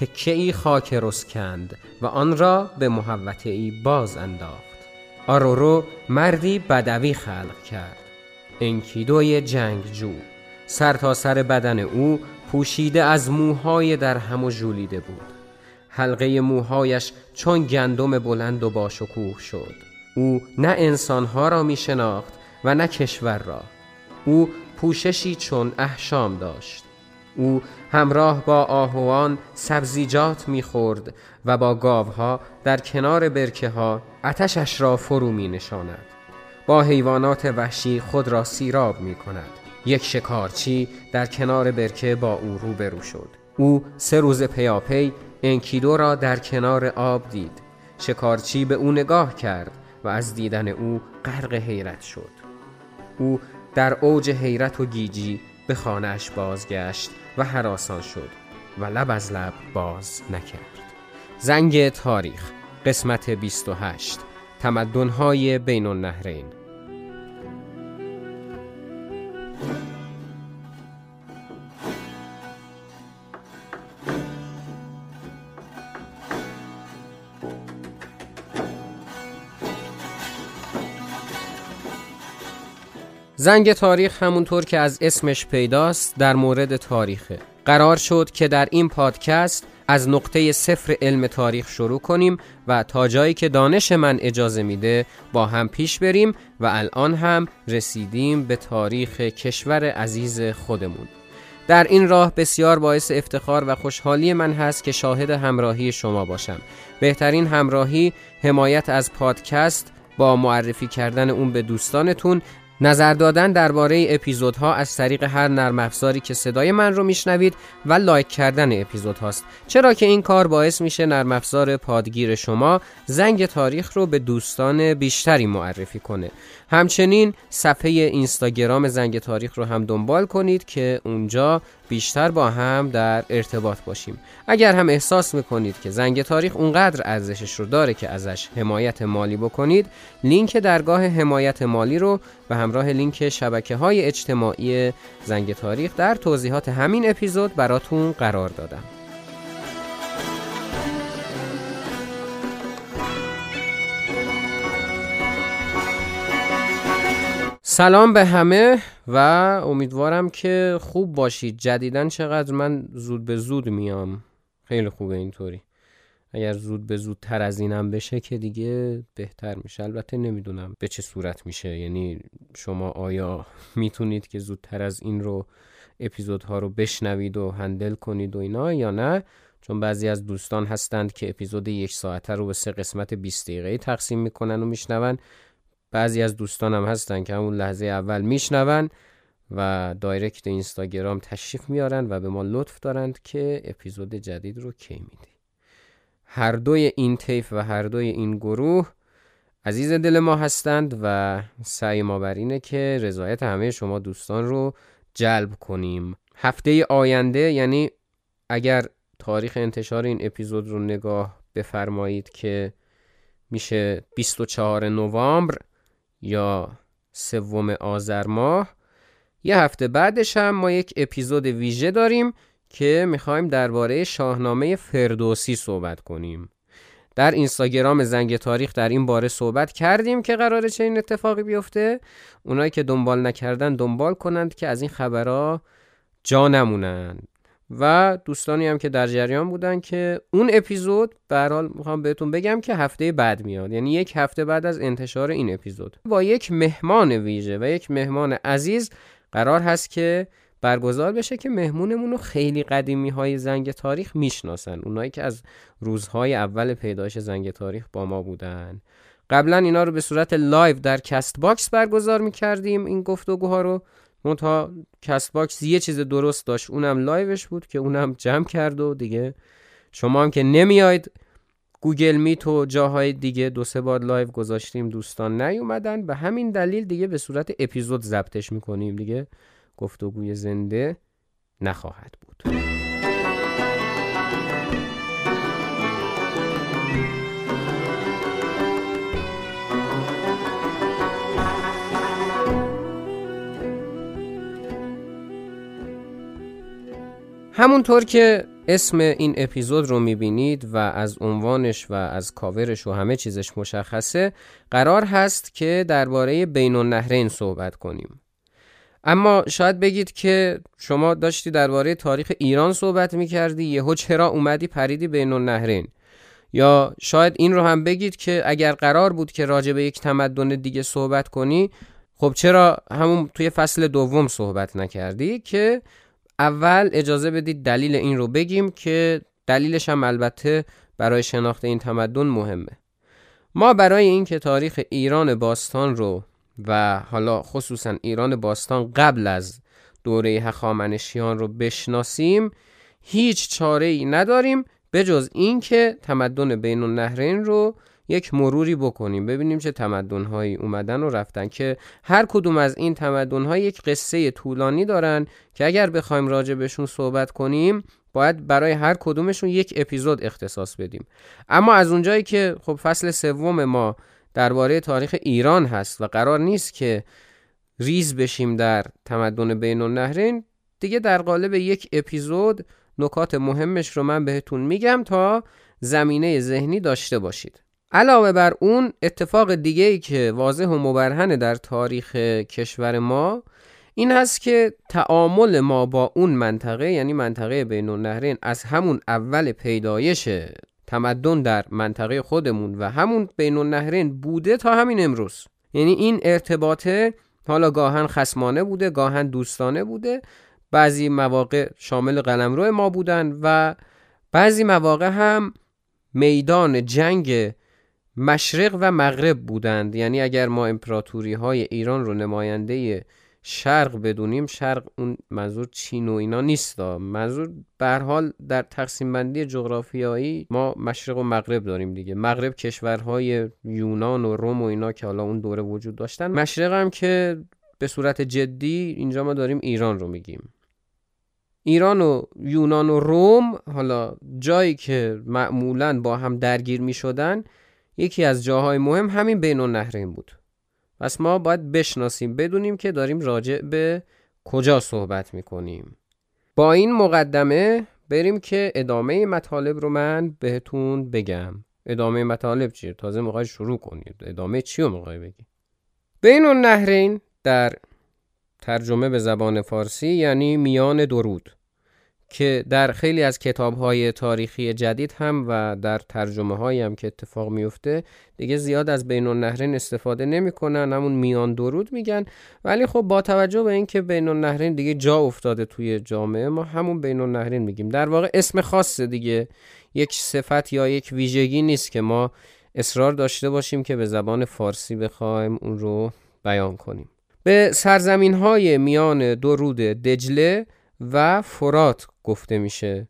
تکه ای خاک رسکند و آن را به محوطه ای باز انداخت. آرورو مردی بدوی خلق کرد. انکیدوی جنگجو سر تا سر بدن او پوشیده از موهای در هم و ژولیده بود. حلقه موهایش چون گندم بلند و باشکوه شد. او نه انسانها را می شناخت و نه کشور را. او پوششی چون احشام داشت. او همراه با آهوان سبزیجات می‌خورد و با گاوها در کنار برکه ها اتشش را فرو می نشاند. با حیوانات وحشی خود را سیراب می کند. یک شکارچی در کنار برکه با او روبرو شد. او سه روز پیاپی انکیدو را در کنار آب دید. شکارچی به او نگاه کرد و از دیدن او غرق حیرت شد. او در اوج حیرت و گیجی به خانهاش بازگشت و حراسان شد و لب از لب باز نکرد. زنگ تاریخ قسمت 28 تمدنهای بین النهرین. زنگ تاریخ همونطور که از اسمش پیداست در مورد تاریخه. قرار شد که در این پادکست از نقطه صفر علم تاریخ شروع کنیم و تا جایی که دانش من اجازه میده با هم پیش بریم و الان هم رسیدیم به تاریخ کشور عزیز خودمون. در این راه بسیار باعث افتخار و خوشحالی من هست که شاهد همراهی شما باشم. بهترین همراهی حمایت از پادکست با معرفی کردن اون به دوستانتون نظر دادن درباره اپیزودها از طریق هر نرم افزاری که صدای من رو میشنوید و لایک کردن اپیزود هاست. چرا که این کار باعث میشه نرم افزار پادگیر شما زنگ تاریخ رو به دوستان بیشتری معرفی کنه. همچنین صفحه اینستاگرام زنگ تاریخ رو هم دنبال کنید که اونجا بیشتر با هم در ارتباط باشیم. اگر هم احساس می‌کنید که زنگ تاریخ اونقدر ارزشش رو داره که ازش حمایت مالی بکنید لینک درگاه حمایت مالی رو به همراه لینک شبکه های اجتماعی زنگ تاریخ در توضیحات همین اپیزود براتون قرار دادم. سلام به همه و امیدوارم که خوب باشید. جدیدن چقدر من زود به زود میام. خیلی خوبه اینطوری. اگر زود به زود تر از اینم بشه که دیگه بهتر میشه. البته نمی‌دونم به چه صورت میشه. یعنی شما آیا می‌تونید که زودتر از این رو اپیزودها رو بشنوید و هندل کنید و اینا یا نه؟ چون بعضی از دوستان هستند که اپیزود یک ساعته رو به سه قسمت 20 دقیقه تقسیم می‌کنن و میشنون. بعضی از دوستانم هستن که همون لحظه اول میشنون و دایرکت اینستاگرام تشریف میارن و به ما لطف دارند که اپیزود جدید رو کی میدی. هر دوی این تیف و هر دوی این گروه عزیز دل ما هستند و سعی ما بر اینه که رضایت همه شما دوستان رو جلب کنیم. هفته آینده یعنی اگر تاریخ انتشار این اپیزود رو نگاه بفرمایید که میشه 24 نوامبر یا سوم آذر ماه. یه هفته بعدش هم ما یک اپیزود ویژه داریم که می‌خوایم درباره شاهنامه فردوسی صحبت کنیم. در اینستاگرام زنگ تاریخ در این باره صحبت کردیم که قراره چه این اتفاقی بیفته. اونایی که دنبال نکردن دنبال کنند که از این خبرها جا نمونن و دوستانی هم که در جریان بودن که اون اپیزود به حال می‌خوام بهتون بگم که هفته بعد میاد. یعنی یک هفته بعد از انتشار این اپیزود. با یک مهمان ویژه و یک مهمان عزیز قرار هست که برگزار بشه که مهمونمون رو خیلی قدیمی های زنگ تاریخ می‌شناسن. اونایی که از روزهای اول پیدایش زنگ تاریخ با ما بودن. قبلا اینا رو به صورت live در Castbox برگزار می‌کردیم. این گفتگوها رو منتها Castbox یه چیز درست داشت. اونم live ش بود که اونم جمع کرد و دیگه شما هم که نمیاید Google Meet و جاهای دیگه دو سه بار live گذاشتیم دوستان نیومدن. به همین دلیل دیگه به صورت اپیزود ضبطش می‌کنیم. دیگه گفتگوی زنده نخواهد بود. همونطور که اسم این اپیزود رو می‌بینید و از عنوانش و از کاورش و همه چیزش مشخصه قرار هست که درباره بین النهرین صحبت کنیم. اما شاید بگید که شما داشتی درباره تاریخ ایران صحبت می‌کردی یهو چرا اومدی پریدی بین النهرین یا شاید این رو هم بگید که اگر قرار بود که راجع به یک تمدن دیگه صحبت کنی خب چرا همون توی فصل دوم صحبت نکردی که اول اجازه بدید دلیل این رو بگیم که دلیلش هم البته برای شناخت این تمدن مهمه. ما برای اینکه تاریخ ایران باستان رو و حالا خصوصا ایران باستان قبل از دوره هخامنشیان رو بشناسیم هیچ چاره ای نداریم به جز اینکه تمدن بین النهرین رو یک مروری بکنیم ببینیم چه تمدنهایی اومدن و رفتن که هر کدوم از این تمدنها یک قصه طولانی دارن که اگر بخوایم راجع بهشون صحبت کنیم باید برای هر کدومشون یک اپیزود اختصاص بدیم. اما از اونجایی که خب فصل سوم ما درباره تاریخ ایران هست و قرار نیست که ریز بشیم در تمدن بین النهرین دیگه در قالب یک اپیزود نکات مهمش رو من بهتون میگم تا زمینه ذهنی داشته باشید. علاوه بر اون اتفاق دیگه ای که واضح و مبرهنه در تاریخ کشور ما این هست که تعامل ما با اون منطقه یعنی منطقه بین النهرین از همون اول پیدایش تمدن در منطقه خودمون و همون بین النهرین بوده تا همین امروز. یعنی این ارتباطه حالا گاهن خسمانه بوده گاهن دوستانه بوده. بعضی مواقع شامل قلمرو ما بودن و بعضی مواقع هم میدان جنگ مشرق و مغرب بودند. یعنی اگر ما امپراتوری های ایران رو نماینده شرق بدونیم شرق اون منظور چین و اینا نیست. منظور به حال در تقسیم بندی جغرافیایی ما مشرق و مغرب داریم دیگه. مغرب کشورهای یونان و روم و اینا که حالا اون دوره وجود داشتن. مشرق هم که به صورت جدی اینجا ما داریم ایران رو میگیم. ایران و یونان و روم حالا جایی که معمولا با هم درگیر می شدن یکی از جاهای مهم همین بین النهرین بود. پس ما باید بشناسیم بدونیم که داریم راجع به کجا صحبت می‌کنیم. با این مقدمه بریم که ادامه مطالب رو من بهتون بگم. ادامه مطالب چیه؟ تازه می‌خوای شروع کنید ادامه چی رو می‌خوای بگی؟ بین النهرین در ترجمه به زبان فارسی یعنی میان درود. که در خیلی از کتاب های تاریخی جدید هم و در ترجمه هایی هم که اتفاق میفته دیگه زیاد از بین النهرین استفاده نمی‌کنن همون میان درود میگن. ولی خب با توجه به اینکه بین النهرین دیگه جا افتاده توی جامعه ما همون بین النهرین میگیم. در واقع اسم خاصه دیگه یک صفت یا یک ویژگی نیست که ما اصرار داشته باشیم که به زبان فارسی بخوایم اون رو بیان کنیم. به سرزمین های میان درود دجله و فرات گفته میشه.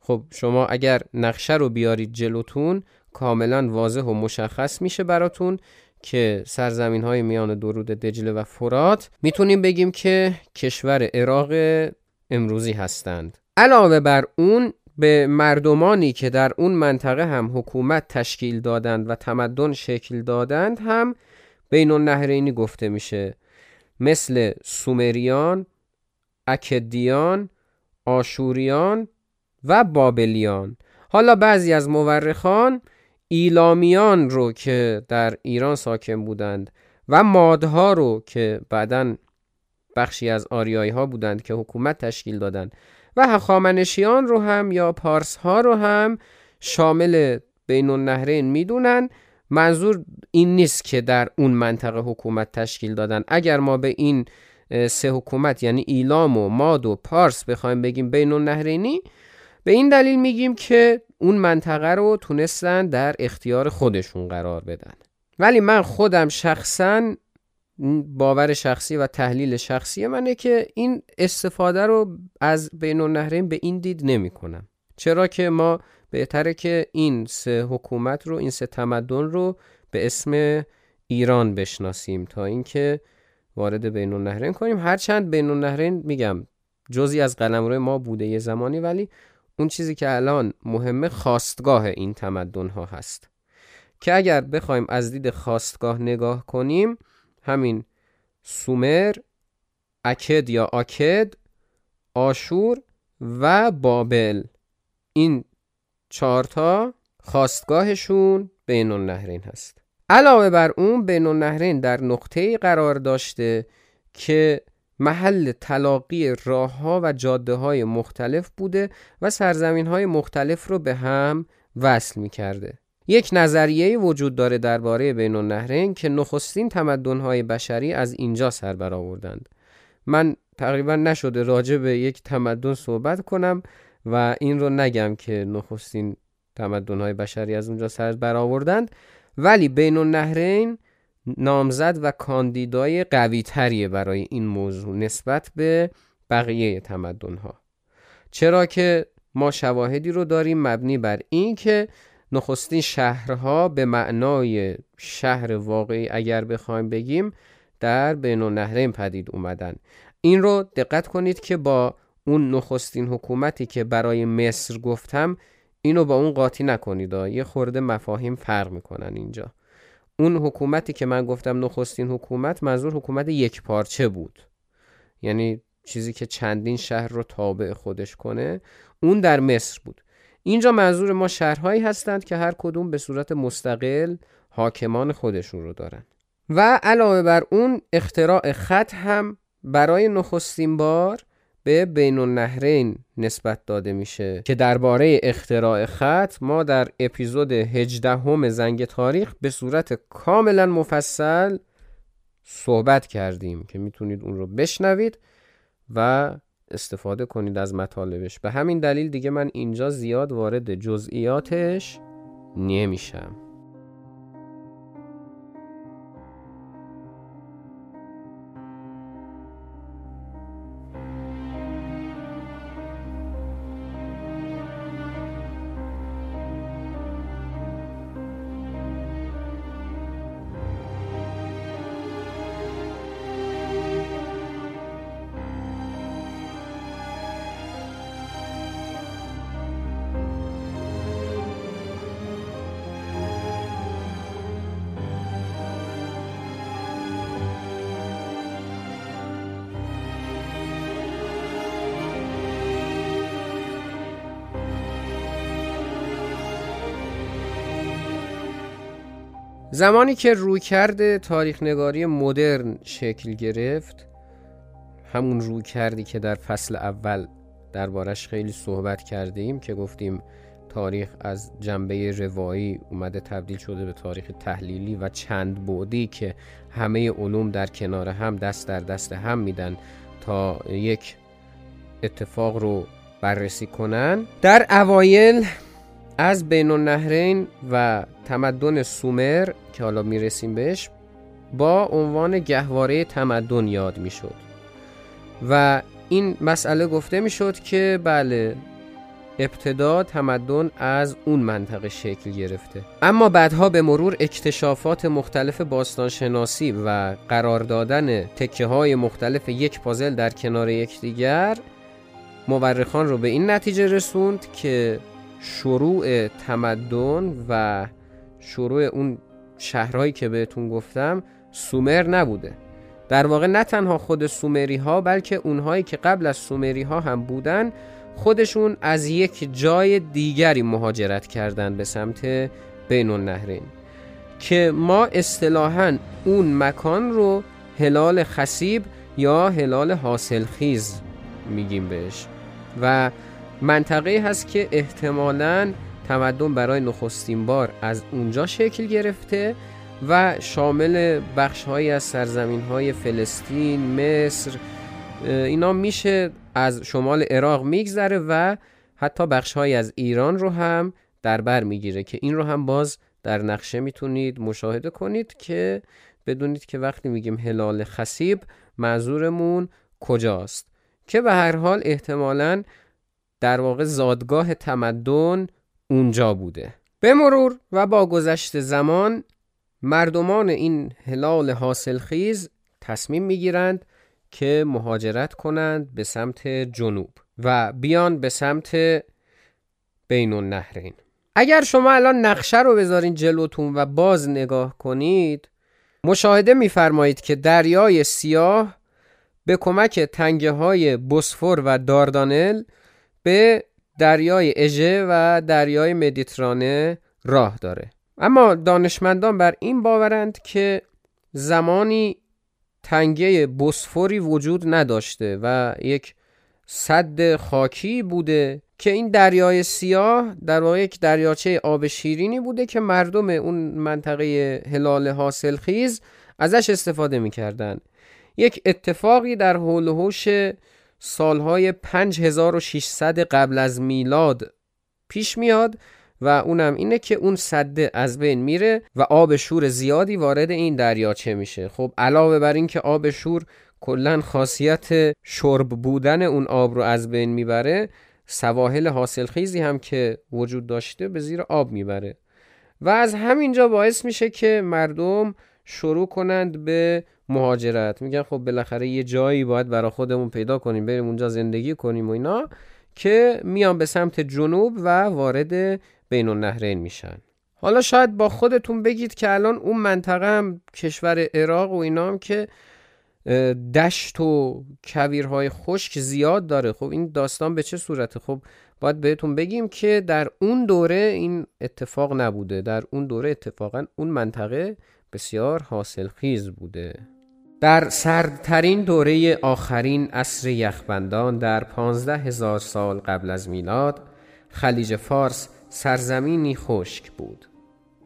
خب شما اگر نقشه رو بیارید جلوتون کاملا واضح و مشخص میشه براتون که سرزمین های میان درود دجله و فرات می‌تونیم بگیم که کشور عراق امروزی هستند. علاوه بر اون به مردمانی که در اون منطقه هم حکومت تشکیل دادند و تمدن شکل دادند هم بین النهرینی گفته میشه. مثل سومریان، اکدیان، آشوریان و بابلیان. حالا بعضی از مورخان ایلامیان رو که در ایران ساکن بودند و مادها رو که بعدا بخشی از آریایی ها بودند که حکومت تشکیل دادند و هخامنشیان رو هم یا پارس ها رو هم شامل بین النهرین می‌دونن. منظور این نیست که در اون منطقه حکومت تشکیل دادن. اگر ما به این سه حکومت یعنی ایلام و ماد و پارس بخوایم بگیم بین النهرینی. به این دلیل میگیم که اون منطقه رو تونستن در اختیار خودشون قرار بدن. ولی من خودم شخصا باور شخصی و تحلیل شخصی منه که این استفاده رو از بین النهرین به این دید نمی کنم چرا که ما بهتره که این سه حکومت رو این سه تمدن رو به اسم ایران بشناسیم تا اینکه وارد بین النهرین کنیم. هرچند بین النهرین میگم جزی از قلمرو ما بوده یه زمانی ولی اون چیزی که الان مهمه خواستگاه این تمدن ها هست. که اگر بخوایم از دید خواستگاه نگاه کنیم همین سومر اکد یا آکد آشور و بابل. این چهارتا خواستگاهشون بین النهرین هست. علاوه بر اون بین النهرین در نقطه قرار داشته که محل تلاقی راه ها و جاده های مختلف بوده و سرزمین های مختلف رو به هم وصل می کرده. یک نظریه وجود داره درباره بین النهرین که نخستین تمدن های بشری از اینجا سر برآوردند. من تقریبا نشده راجع به یک تمدن صحبت کنم و این رو نگم که نخستین تمدن های بشری از اونجا سر برآوردند ولی بین النهرین نامزد و کاندیدای قوی تریه برای این موضوع نسبت به بقیه تمدن ها چرا که ما شواهدی رو داریم مبنی بر این که نخستین شهرها به معنای شهر واقعی اگر بخوایم بگیم در بین النهرین پدید اومدن. این رو دقت کنید که با اون نخستین حکومتی که برای مصر گفتم اینو با اون قاطی نکنید یه خورده مفاهیم فرق می‌کنن اینجا. اون حکومتی که من گفتم نخستین حکومت منظور حکومت یک پارچه بود. یعنی چیزی که چندین شهر رو تابع خودش کنه اون در مصر بود. اینجا منظور ما شهرهایی هستند که هر کدوم به صورت مستقل حاکمان خودشون رو دارن. و علاوه بر اون اختراع خط هم برای نخستین بار به بین النهرین نسبت داده میشه که درباره اختراع خط ما در اپیزود 18 هم زنگ تاریخ به صورت کاملا مفصل صحبت کردیم که می‌تونید اون رو بشنوید و استفاده کنید از مطالبش. به همین دلیل دیگه من اینجا زیاد وارد جزئیاتش نمیشم. زمانی که روی کرده تاریخ نگاری مدرن شکل گرفت همون روی کردی که در فصل اول دربارش خیلی صحبت کرده ایم که گفتیم تاریخ از جنبه روایی اومده تبدیل شده به تاریخ تحلیلی و چند بودی که همه علوم در کنار هم دست در دست هم میدن تا یک اتفاق رو بررسی کنن. در اوایل از بین النهرین و تمدن سومر که حالا می‌رسیم بهش با عنوان گهواره تمدن یاد می‌شد. و این مسئله گفته می‌شد که بله ابتدا تمدن از اون منطقه شکل گرفته. اما بعدها به مرور اکتشافات مختلف باستانشناسی و قرار دادن تکه های مختلف یک پازل در کنار یکدیگر مورخان رو به این نتیجه رسوند که شروع تمدن و شروع اون شهرهایی که بهتون گفتم سومر نبوده. در واقع نه تنها خود سومری ها بلکه اونهایی که قبل از سومری ها هم بودن خودشون از یک جای دیگری مهاجرت کردند به سمت بین النهرین. که ما اصطلاحا اون مکان رو هلال خسیب یا هلال حاصلخیز میگیم بهش. و منطقه هست که احتمالا تمدن برای نخستین بار از اونجا شکل گرفته و شامل بخش های از سرزمین های فلسطین، مصر اینا میشه از شمال عراق میگذره و حتی بخش های از ایران رو هم در بر می‌گیره که این رو هم باز در نقشه می‌تونید مشاهده کنید که بدونید که وقتی میگیم هلال خسیب منظورمون کجاست. که به هر حال احتمالا در واقع زادگاه تمدن اونجا بوده. به مرور و با گذشت زمان مردمان این هلال حاصلخیز تصمیم می‌گیرند که مهاجرت کنند به سمت جنوب و بیان به سمت بین النهرین. اگر شما الان نقشه رو بذارین جلوتون و باز نگاه کنید مشاهده میفرمایید که دریای سیاه به کمک تنگه های بسفور و داردانل به دریای اژه و دریای مدیترانه راه داره. اما دانشمندان بر این باورند که زمانی تنگه بسفوری وجود نداشته و یک صد خاکی بوده که این دریای سیاه در واقع یک دریاچه آب شیرینی بوده که مردم اون منطقه هلال حاصلخیز ازش استفاده می‌کردن. یک اتفاقی در حول هوش سالهای 5600 قبل از میلاد پیش میاد و اونم اینه که اون صده از بین میره و آب شور زیادی وارد این دریاچه میشه. خب علاوه بر این که آب شور کلا خاصیت شرب بودن اون آب رو از بین می‌بره سواحل حاصلخیزی هم که وجود داشته به زیر آب می‌بره. و از همینجا باعث میشه که مردم شروع کنند به مهاجرت. میگن خب بالاخره یه جایی باید برای خودمون پیدا کنیم بریم اونجا زندگی کنیم و اینا که میان به سمت جنوب و وارد بین النهرین میشن. حالا شاید با خودتون بگید که الان اون منطقه هم کشور عراق و اینا هم که دشت و کویرهای خشک زیاد داره. خب این داستان به چه صورته؟ خب باید بهتون بگیم که در اون دوره این اتفاق نبوده. در اون دوره اتفاقا اون منطقه بسیار حاصلخیز بوده. در سردترین دوره آخرین عصر یخبندان در پانزده هزار سال قبل از میلاد خلیج فارس سرزمینی خشک بود.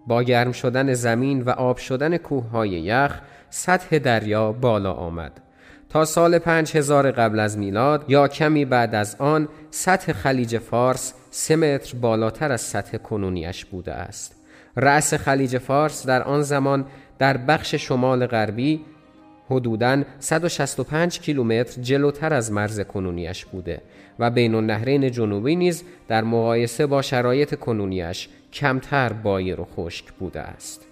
با گرم شدن زمین و آب شدن کوههای یخ سطح دریا بالا آمد. تا سال پنج هزار قبل از میلاد یا کمی بعد از آن سطح خلیج فارس سه متر بالاتر از سطح کنونیش بوده است. رأس خلیج فارس در آن زمان در بخش شمال غربی حدوداً 165 کیلومتر جلوتر از مرز کنونیش بوده و بین النهرین جنوبی نیز در مقایسه با شرایط کنونیش کمتر بایر و خشک بوده است.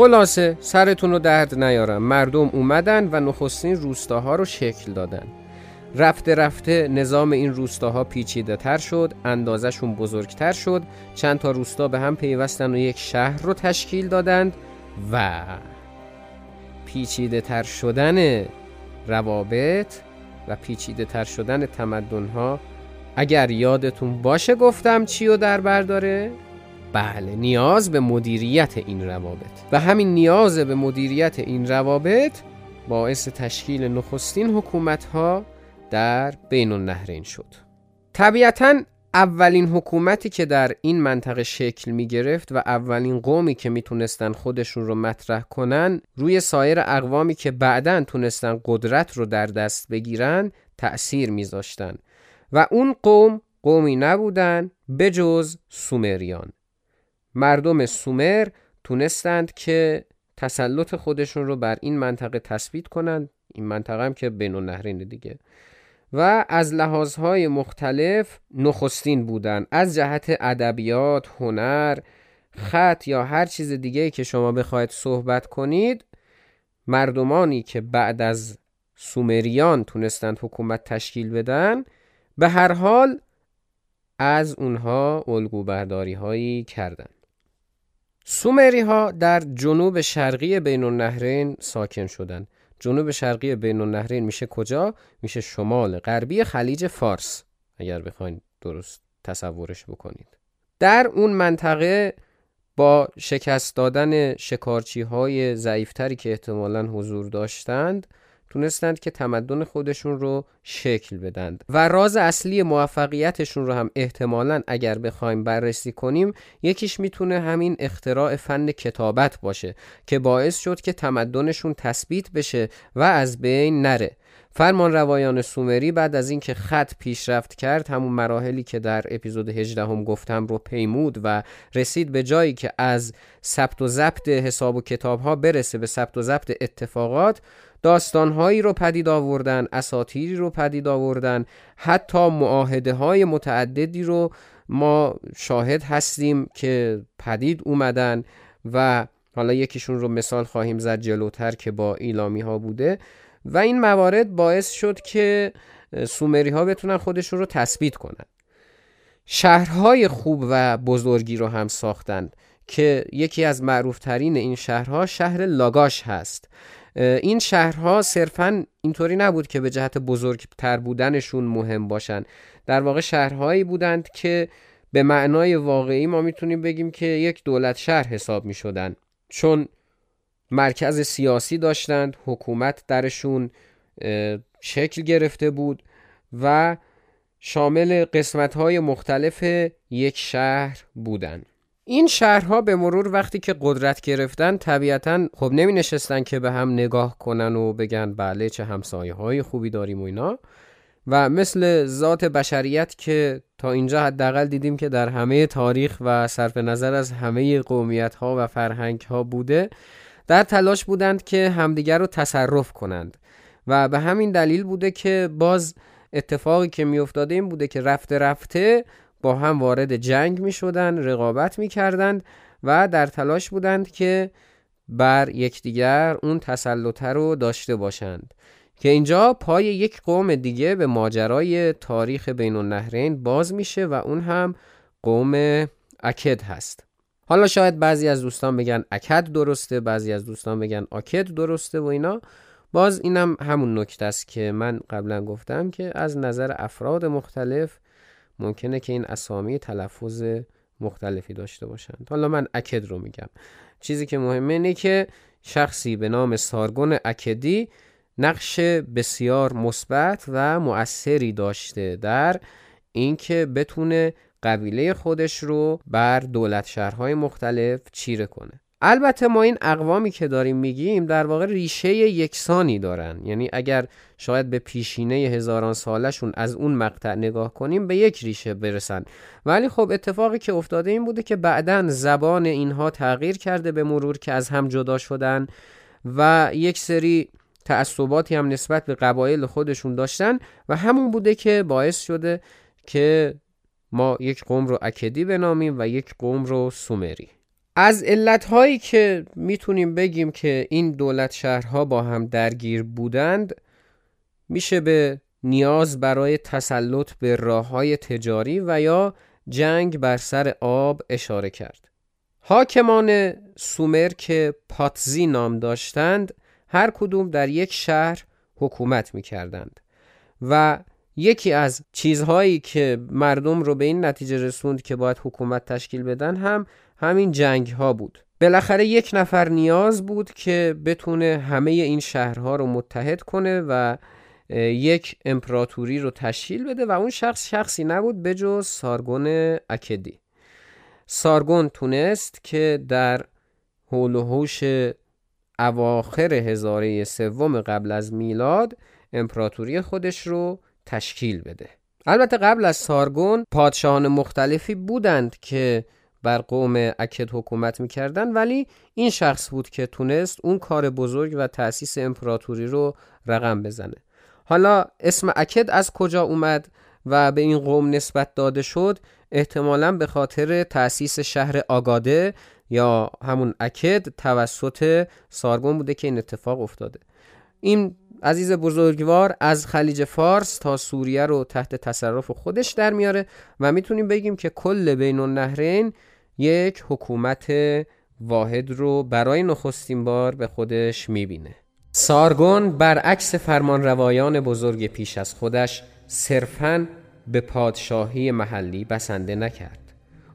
خلاصه سرتون رو درد نیارم. مردم اومدن و نخستین روستاها رو شکل دادن. رفته رفته نظام این روستاها پیچیده تر شد اندازشون بزرگتر شد. چند تا روستا به هم پیوستن و یک شهر رو تشکیل دادند و پیچیده تر شدن روابط و پیچیده تر شدن تمدن ها اگر یادتون باشه گفتم چی و در برداره؟ بله نیاز به مدیریت این روابط. و همین نیاز به مدیریت این روابط باعث تشکیل نخستین حکومت ها در بین النهرین شد. طبیعتا اولین حکومتی که در این منطقه شکل می گرفت و اولین قومی که می‌تونستن خودشون رو مطرح کنن روی سایر اقوامی که بعدا تونستن قدرت رو در دست بگیرن تأثیر میذاشتن. و اون قوم قومی نبودن بجز سومریان. مردم سومر تونستند که تسلط خودشون رو بر این منطقه تثبیت کنند. این منطقه هم که بین النهرین دیگه. و از لحاظهای مختلف نخستین بودن. از جهت ادبیات، هنر، خط یا هر چیز دیگه که شما بخواید صحبت کنید مردمانی که بعد از سومریان تونستند حکومت تشکیل بدن به هر حال از اونها الگوبرداری هایی کردند. سومری ها در جنوب شرقی بین النهرین ساکن شدند. جنوب شرقی بین النهرین میشه کجا؟ میشه شمال غربی خلیج فارس اگر بخواین درست تصورش بکنید در اون منطقه با شکست دادن شکارچی های ضعیفتری که احتمالا حضور داشتند تونستند که تمدن خودشون رو شکل بدند و راز اصلی موفقیتشون رو هم احتمالا اگر بخوایم بررسی کنیم یکیش می‌تونه همین اختراع فن کتابت باشه که باعث شد که تمدنشون تثبیت بشه و از بین نره. فرمان روایان سومری بعد از اینکه خط پیشرفت کرد همون مراحلی که در اپیزود 18 هم گفتم رو پیمود و رسید به جایی که از ثبت و ضبط حساب و کتاب ها برسه به ثبت و ضبط اتفاقات داستانهایی رو پدید آوردن اساتیری رو پدید آوردن حتی معاهده های متعددی رو ما شاهد هستیم که پدید اومدن و حالا یکیشون رو مثال خواهیم زد جلوتر که با ایلامی ها بوده و این موارد باعث شد که سومری ها بتونن خودشون رو تثبیت کنن. شهرهای خوب و بزرگی رو هم ساختند که یکی از معروفترین این شهرها شهر لاگاش هست. این شهرها صرفا اینطوری نبود که به جهت بزرگتر بودنشون مهم باشن. در واقع شهرهایی بودند که به معنای واقعی ما می‌تونیم بگیم که یک دولت شهر حساب می شدن چون مرکز سیاسی داشتند حکومت درشون شکل گرفته بود و شامل قسمت های مختلف یک شهر بودند این شهرها به مرور وقتی که قدرت گرفتن طبیعتا خب نمی نشستن که به هم نگاه کنن و بگن بله چه همسایه های خوبی داریم و اینا. و مثل ذات بشریت که تا اینجا حداقل دیدیم که در همه تاریخ و صرف نظر از همه قومیت ها و فرهنگ ها بوده در تلاش بودند که همدیگر رو تصرف کنند. و به همین دلیل بوده که باز اتفاقی که میافتاده این بوده که رفته رفته با هم وارد جنگ می شدن رقابت می کردند و در تلاش بودند که بر یکدیگر اون تسلطه رو داشته باشند. که اینجا پای یک قوم دیگه به ماجرای تاریخ بین النهرین باز میشه و اون هم قوم اکد هست. حالا شاید بعضی از دوستان بگن اکد درسته بعضی از دوستان بگن آکد درسته و اینا. باز اینم همون نکته است که من قبلا گفتم که از نظر افراد مختلف ممکنه که این اسامی تلفظ مختلفی داشته باشند. حالا من اکد رو میگم. چیزی که مهمه اینه که شخصی به نام سارگون اکدی نقش بسیار مثبت و مؤثری داشته در اینکه بتونه قبیله خودش رو بر دولت شهرهای مختلف چیره کنه. البته ما این اقوامی که داریم میگیم در واقع ریشه یکسانی دارن. یعنی اگر شاید به پیشینه هزاران سالشون از اون مقطع نگاه کنیم به یک ریشه برسن. ولی خب اتفاقی که افتاده این بوده که بعدا زبان اینها تغییر کرده به مرور که از هم جدا شدن و یک سری تعصباتی هم نسبت به قبایل خودشون داشتن و همون بوده که باعث شده که ما یک قوم رو اکدی بنامیم و یک قوم رو سومری. از علتهایی که می‌تونیم بگیم که این دولت شهرها با هم درگیر بودند میشه به نیاز برای تسلط به راه های تجاری و یا جنگ بر سر آب اشاره کرد. حاکمان سومر که پاتزی نام داشتند هر کدوم در یک شهر حکومت می کردند و یکی از چیزهایی که مردم رو به این نتیجه رسوند که باید حکومت تشکیل بدن هم همین جنگ ها بود. بالاخره یک نفر نیاز بود که بتونه همه این شهرها رو متحد کنه و یک امپراتوری رو تشکیل بده و اون شخص شخصی نبود به جز سارگون اکدی. سارگون تونست که در حول و حوش اواخر هزاره سوم قبل از میلاد امپراتوری خودش رو تشکیل بده. البته قبل از سارگون پادشاهان مختلفی بودند که بر قوم اکد حکومت می‌کردن. ولی این شخص بود که تونست اون کار بزرگ و تأسیس امپراتوری رو رقم بزنه. حالا اسم اکد از کجا اومد و به این قوم نسبت داده شد؟ احتمالا به خاطر تأسیس شهر آگاده یا همون اکد توسط سارگون بوده که این اتفاق افتاده. این عزیز بزرگوار از خلیج فارس تا سوریه رو تحت تصرف خودش در میاره و می‌تونیم بگیم که کل بین النهرین یک حکومت واحد رو برای نخستین بار به خودش می‌بینه. سارگون برعکس فرمان روایان بزرگ پیش از خودش صرفاً به پادشاهی محلی بسنده نکرد.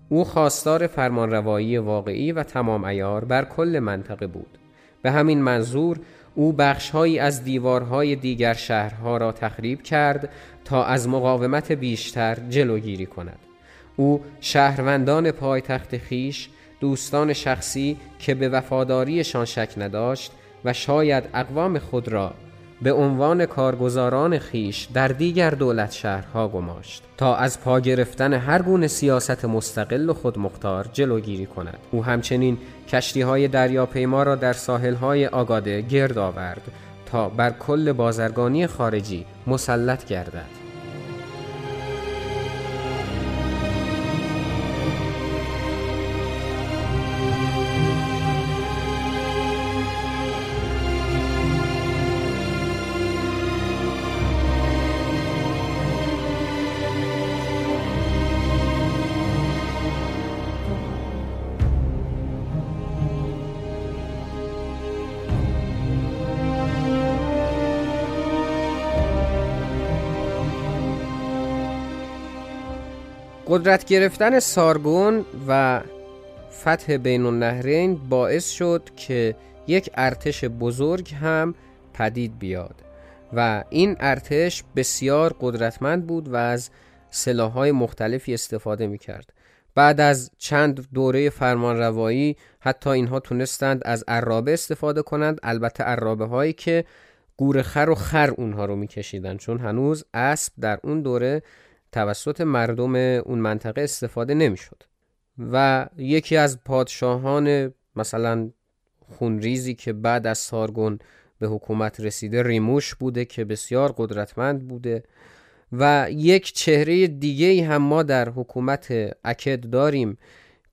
او خواستار فرمانروایی واقعی و تمام ایار بر کل منطقه بود. به همین منظور او بخشهایی از دیوارهای دیگر شهرها را تخریب کرد تا از مقاومت بیشتر جلوگیری کند. او شهروندان پایتخت خیش دوستان شخصی که به وفاداریشان شک نداشت و شاید اقوام خود را به عنوان کارگزاران خیش در دیگر دولت شهرها گماشت. تا از پا گرفتن هر گونه سیاست مستقل و خودمختار جلوگیری کند. او همچنین کشتی های دریاپیما را در ساحل های آگاده گرد آورد تا بر کل بازرگانی خارجی مسلط گردد. قدرت گرفتن سارگون و فتح بین النهرین باعث شد که یک ارتش بزرگ هم پدید بیاد و این ارتش بسیار قدرتمند بود و از سلاحهای مختلفی استفاده می کرد. بعد از چند دوره فرمان روایی حتی اینها تونستند از عرابه استفاده کنند البته عرابه هایی که گور خر و خر اونها رو میکشیدن چون هنوز اسب در اون دوره توسط مردم اون منطقه استفاده نمی‌شد. و یکی از پادشاهان مثلا خونریزی که بعد از سارگون به حکومت رسیده ریموش بوده که بسیار قدرتمند بوده و یک چهره دیگه هم ما در حکومت اکد داریم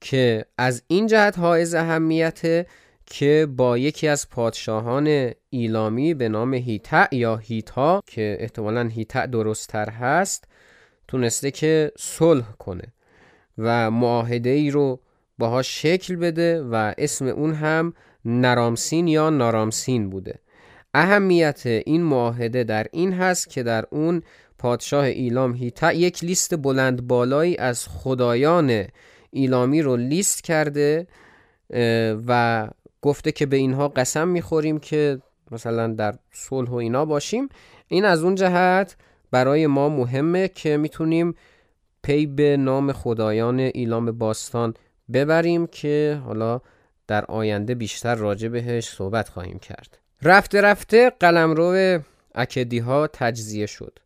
که از این جهت حائز اهمیت که با یکی از پادشاهان ایلامی به نام هیتا یا هیتا که احتمالا هیتا درستتر هست تونسته که صلح کنه و معاهده ای رو باهاش شکل بده و اسم اون هم نرامسین یا نارامسین بوده. اهمیت این معاهده در این هست که در اون پادشاه ایلام هیتا یک لیست بلند بالایی از خدایان ایلامی رو لیست کرده و گفته که به اینها قسم می‌خوریم که مثلا در صلح و اینا باشیم. این از اون جهت برای ما مهمه که می‌تونیم پی به نام خدایان ایلام باستان ببریم که حالا در آینده بیشتر راجع بهش صحبت خواهیم کرد. رفته رفته قلمرو اکدی ها تجزیه شد.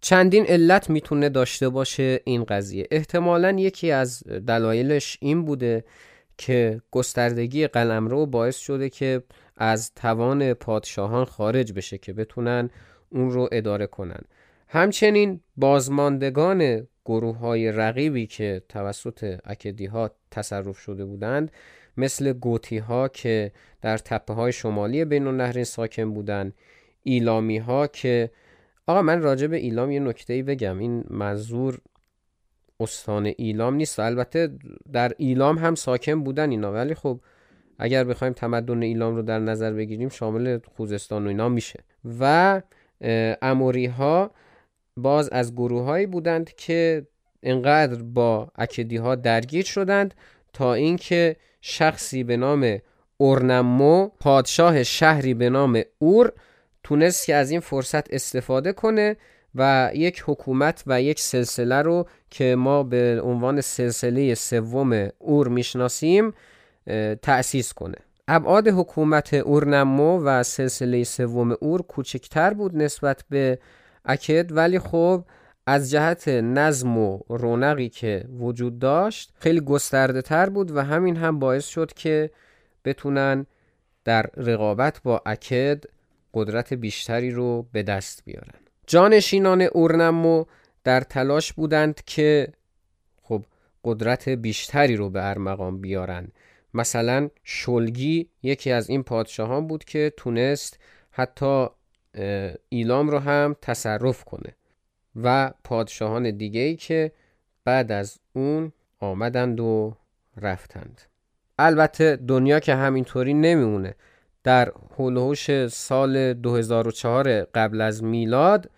چندین علت می‌تونه داشته باشه این قضیه. احتمالا یکی از دلایلش این بوده که گستردگی قلمرو باعث شده که از توان پادشاهان خارج بشه که بتونن اون رو اداره کنن. همچنین بازماندگان گروه های رقیبی که توسط اکدی ها تصرف شده بودند مثل گوتی ها که در تپه های شمالی بین النهرین ساکن بودند ایلامی ها که آقا من راجع به ایلام یه نکته ای بگم. این منظور استان ایلام نیست البته در ایلام هم ساکن بودن اینا. ولی خب اگر بخوایم تمدن ایلام رو در نظر بگیریم شامل خوزستان و اینا میشه. و اموری ها باز از گروههایی بودند که انقدر با اکدی ها درگیر شدند تا اینکه شخصی به نام اورنمو پادشاه شهری به نام اور تونست که از این فرصت استفاده کنه و یک حکومت و یک سلسله رو که ما به عنوان سلسله سوم اور می‌شناسیم تأسیس کنه. ابعاد حکومت اورنمو و سلسله سوم اور کوچکتر بود نسبت به اکد ولی خب از جهت نظم و رونقی که وجود داشت خیلی گسترده تر بود و همین هم باعث شد که بتونن در رقابت با اکد قدرت بیشتری رو به دست بیارن. جانشینان اورنمو در تلاش بودند که خب قدرت بیشتری رو به ارمغان بیارن. مثلا شلگی یکی از این پادشاهان بود که تونست حتی ایلام رو هم تصرف کنه و پادشاهان دیگه ای که بعد از اون آمدند و رفتند. البته دنیا که همینطوری نمیمونه. در هلوش سال 2004 قبل از میلاد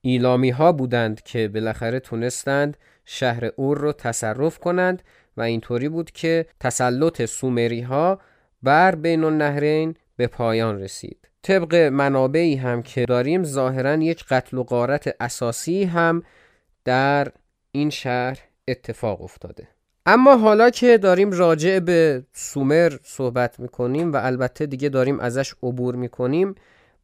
ایلامی ها بودند که بالاخره تونستند شهر اور رو تصرف کنند و اینطوری بود که تسلط سومری ها بر بین النهرین به پایان رسید. طبق منابعی هم که داریم ظاهرا یک قتل و غارت اساسی هم در این شهر اتفاق افتاده. اما حالا که داریم راجع به سومر صحبت می‌کنیم و البته دیگه داریم ازش عبور می‌کنیم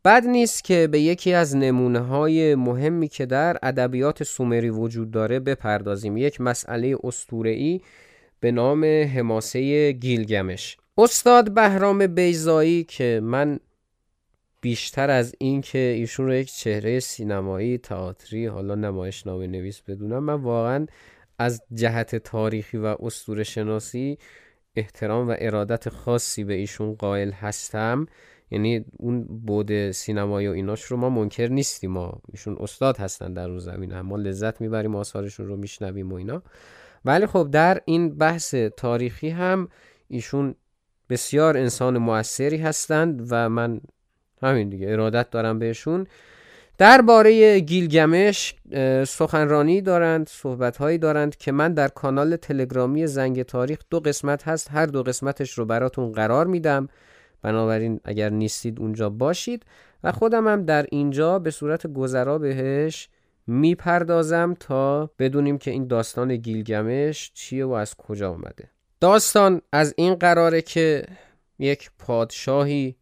بد نیست که به یکی از نمونه های مهمی که در ادبیات سومری وجود داره بپردازیم. یک مسئله ای به نام حماسه گیلگمش. استاد بهرام بیزایی که من بیشتر از این که ایشون رو یک چهره سینمایی تئاتری حالا نمایش نامه نویس بدونم من واقعا از جهت تاریخی و اسطوره شناسی احترام و ارادت خاصی به ایشون قائل هستم. یعنی اون بود سینمایی و ایناش رو ما منکر نیستیم. ما ایشون استاد هستن در اون زمینه. ما لذت می‌بریم آثارشون رو میشنویم و اینا. ولی خب در این بحث تاریخی هم ایشون بسیار انسان موثری هستند و من همین دیگه ارادت دارم بهشون. درباره گیلگمش سخنرانی دارند صحبت دارند که من در کانال تلگرامی زنگ تاریخ دو قسمت هست هر دو قسمتش رو براتون قرار میدم. بنابراین اگر نیستید اونجا باشید. و خودم هم در اینجا به صورت گذرا بهش می‌پردازم تا بدونیم که این داستان گیلگمش چیه و از کجا آمده داستان از این قراره که یک پادشاهی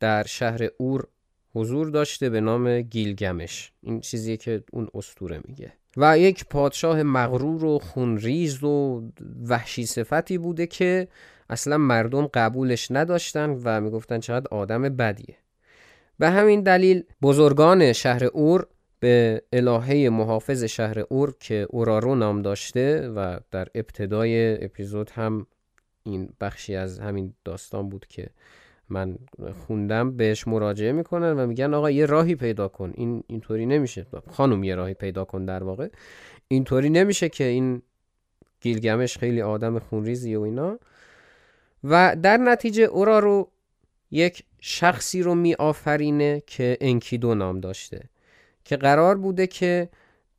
در شهر اور حضور داشته به نام گیلگمش. این چیزیه که اون استوره میگه. و یک پادشاه مغرور و خونریز و وحشی صفتی بوده که اصلا مردم قبولش نداشتن و می‌گفتن چقدر آدم بدیه. به همین دلیل بزرگان شهر اور به الهه محافظ شهر اور که اورارو نام داشته و در ابتدای اپیزود هم این بخشی از همین داستان بود که من خوندم بهش مراجعه می‌کنن و میگن آقا یه راهی پیدا کن. این اینطوری نمیشه. خانم یه راهی پیدا کن در واقع. اینطوری نمیشه که این گیلگمش خیلی آدم خونریزی و اینا. و در نتیجه اورا رو یک شخصی رو می آفرینه که انکیدو نام داشته. که قرار بوده که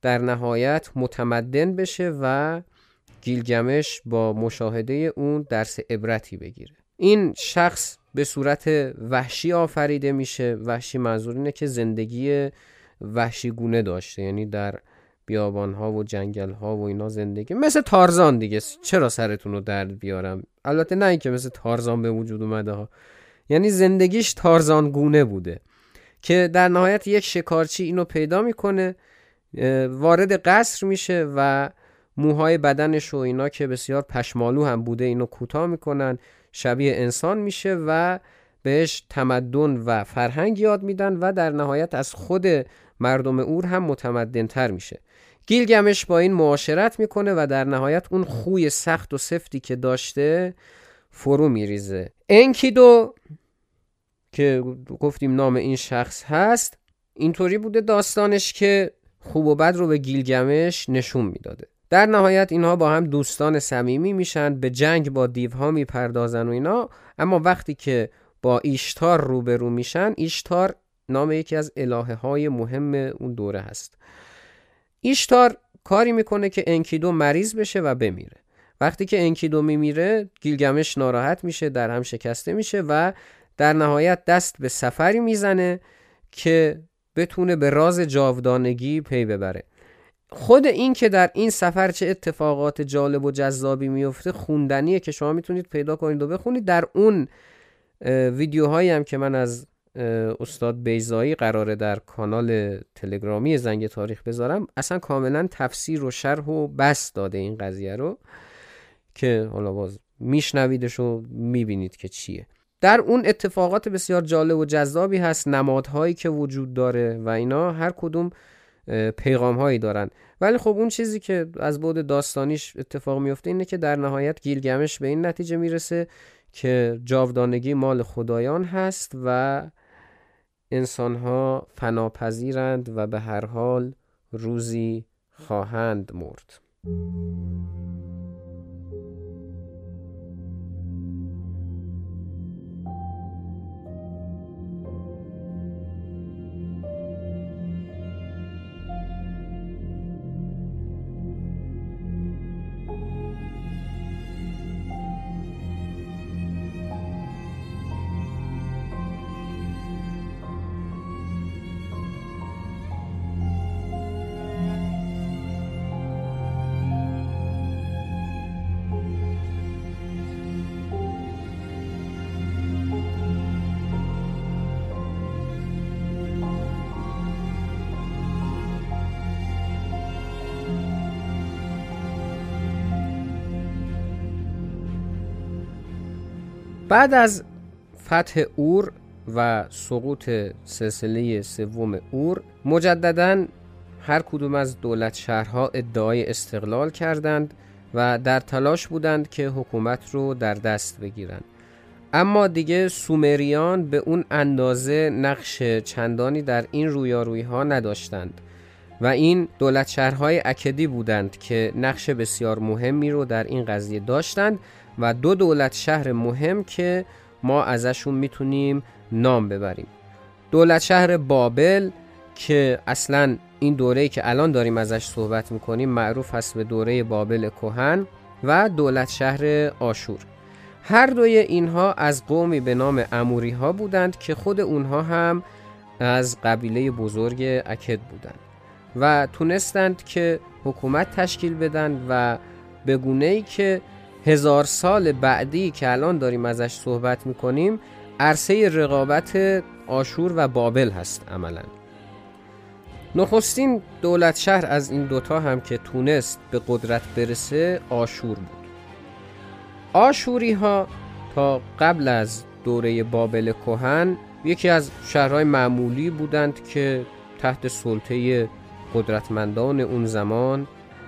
در نهایت متمدن بشه و گیلگمش با مشاهده اون درس عبرتی بگیره. این شخص به صورت وحشی آفریده میشه. وحشی منظور اینه که زندگی وحشی گونه داشته. یعنی در بیابان ها و جنگل ها و اینا زندگی. مثل تارزان دیگه. چرا سرتون رو درد بیارم؟ البته نه اینکه مثل تارزان به وجود اومده ها. یعنی زندگیش تارزان گونه بوده. که در نهایت یک شکارچی اینو پیدا می‌کنه وارد قصر میشه و موهای بدنش و اینا که بسیار پشمالو هم بوده اینو کوتاه می‌کنن. شبیه انسان میشه و بهش تمدن و فرهنگ یاد میدن و در نهایت از خود مردم اور هم متمدن تر میشه. گیلگمش با این معاشرت می‌کنه و در نهایت اون خوی سخت و سفتی که داشته فرو میریزه. انکیدو که گفتیم نام این شخص هست اینطوری بوده داستانش که خوب و بد رو به گیلگمش نشون می‌داده. در نهایت اینها با هم دوستان صمیمی میشن به جنگ با دیوها می‌پردازن و اینا. اما وقتی که با ایشتار روبرو میشن ایشتار نام یکی از الهه های مهم اون دوره هست. ایشتار کاری می‌کنه که انکیدو مریض بشه و بمیره. وقتی که انکیدو میمیره گیلگمش ناراحت میشه در هم شکسته میشه و در نهایت دست به سفری می‌زنه که بتونه به راز جاودانگی پی ببره. خود این که در این سفر چه اتفاقات جالب و جذابی میفته خوندنیه که شما می‌تونید پیدا کنید و بخونید. در اون ویدیوهایی هم که من از استاد بیزایی قراره در کانال تلگرامی زنگ تاریخ بذارم اصلا کاملا تفسیر و شرح و بس داده این قضیه رو که حالا باز میشنویدش و می‌بینید که چیه. در اون اتفاقات بسیار جالب و جذابی هست نمادهایی که وجود داره و اینا هر کدوم پیغام هایی دارن. ولی خب اون چیزی که از بود داستانیش اتفاق میفته اینه که در نهایت گیلگمش به این نتیجه می‌رسه که جاودانگی مال خدایان هست و انسان ها فناپذیرند و به هر حال روزی خواهند مرد. بعد از فتح اور و سقوط سلسله سوم اور مجددا هر کدوم از دولت شهرها ادعای استقلال کردند و در تلاش بودند که حکومت رو در دست بگیرند. اما دیگه سومریان به اون اندازه نقش چندانی در این رویارویی ها نداشتند و این دولت شهرهای اکدی بودند که نقش بسیار مهمی رو در این قضیه داشتند و دو دولت شهر مهم که ما ازشون می‌تونیم نام ببریم. دولت شهر بابل که اصلا این دوره که الان داریم ازش صحبت می‌کنیم معروف هست به دوره بابل کوهن و دولت شهر آشور. هر دوی اینها از قومی به نام اموری ها بودند که خود اونها هم از قبیله بزرگ اکد بودند و تونستند که حکومت تشکیل بدن و به گونه ای که هزار سال بعدی که الان داریم ازش صحبت می‌کنیم عرصه رقابت آشور و بابل هست عملا. نخستین دولت شهر از این دوتا هم که تونست به قدرت برسه آشور بود. آشوری ها تا قبل از دوره بابل کوهن یکی از شهرهای معمولی بودند که تحت سلطه قدرتمندان اون زمان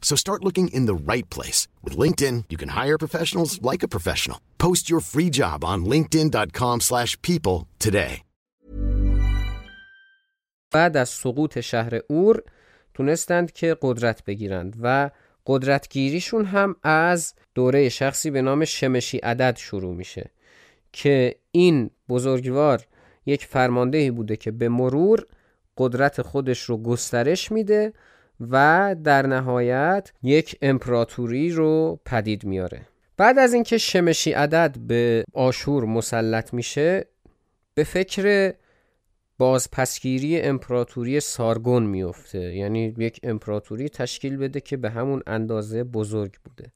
So start looking in the right place. With LinkedIn, you can hire professionals like a professional. Post your free job on linkedin.com slash people today. بعد از سقوط شهر اور تونستند که قدرت بگیرند و قدرتگیریشون هم از دوره شخصی به نام شمشی عدد شروع میشه که این بزرگوار یک فرماندهی بوده که به مرور قدرت خودش رو گسترش میده و در نهایت یک امپراتوری رو پدید میاره. بعد از اینکه شمشی عدد به آشور مسلط میشه به فکر بازپسگیری امپراتوری سارگون میفته. یعنی یک امپراتوری تشکیل بده که به همون اندازه بزرگ بوده.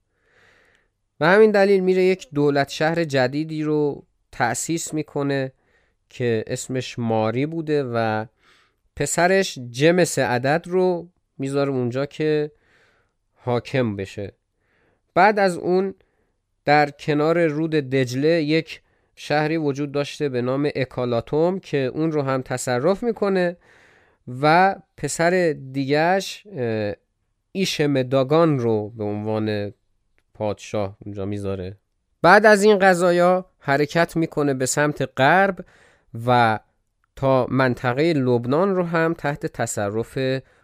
و همین دلیل میره یک دولت شهر جدیدی رو تأسیس می‌کنه که اسمش ماری بوده و پسرش جمس عدد رو می‌ذاره اونجا که حاکم بشه. بعد از اون در کنار رود دجله یک شهری وجود داشته به نام اکالاتوم که اون رو هم تصرف می‌کنه و پسر دیگهش ایشم داگان رو به عنوان پادشاه اونجا می‌ذاره. بعد از این قضایا حرکت می‌کنه به سمت غرب و تا منطقه لبنان رو هم تحت تصرف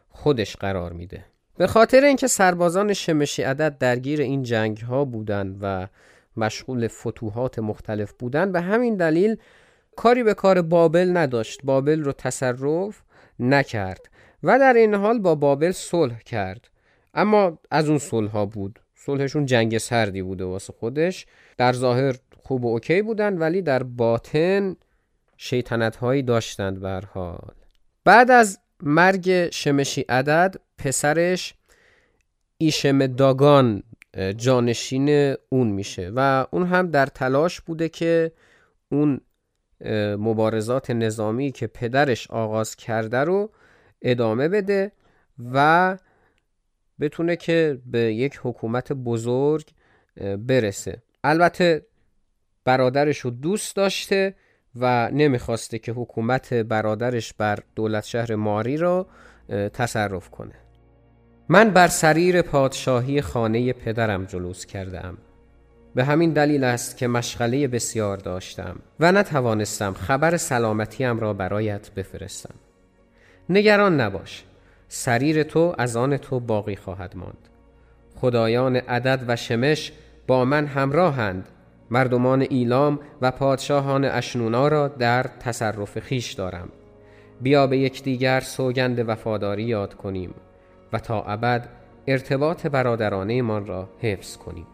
خودش قرار میده. به خاطر اینکه سربازان شمشی عدد درگیر این جنگ ها بودند و مشغول فتوحات مختلف بودند به همین دلیل کاری به کار بابل نداشت. بابل رو تصرف نکرد و در این حال با بابل صلح کرد. اما از اون صلح ها بود. صلحشون جنگ سردی بوده واسه خودش. در ظاهر خوب و اوکی بودن ولی در باطن شیطنت هایی داشتند بر حال. بعد از مرگ شمشی عدد پسرش ایشم داگان جانشین اون میشه و اون هم در تلاش بوده که اون مبارزات نظامی که پدرش آغاز کرده رو ادامه بده و بتونه که به یک حکومت بزرگ برسه. البته برادرش رو دوست داشته و نمی‌خواسته که حکومت برادرش بر دولت شهر ماری را تصرف کنه. من بر سریر پادشاهی خانه پدرم جلوس کردم به همین دلیل است که مشغله بسیار داشتم و نتوانستم خبر سلامتیم را برایت بفرستم. نگران نباش سریر تو از آن تو باقی خواهد ماند. خدایان عدد و شمش با من همراهند. مردمان ایلام و پادشاهان اشنونا را در تصرف خیش دارم. بیا به یکدیگر سوگند وفاداری یاد کنیم و تا ابد ارتباط برادرانه من را حفظ کنیم.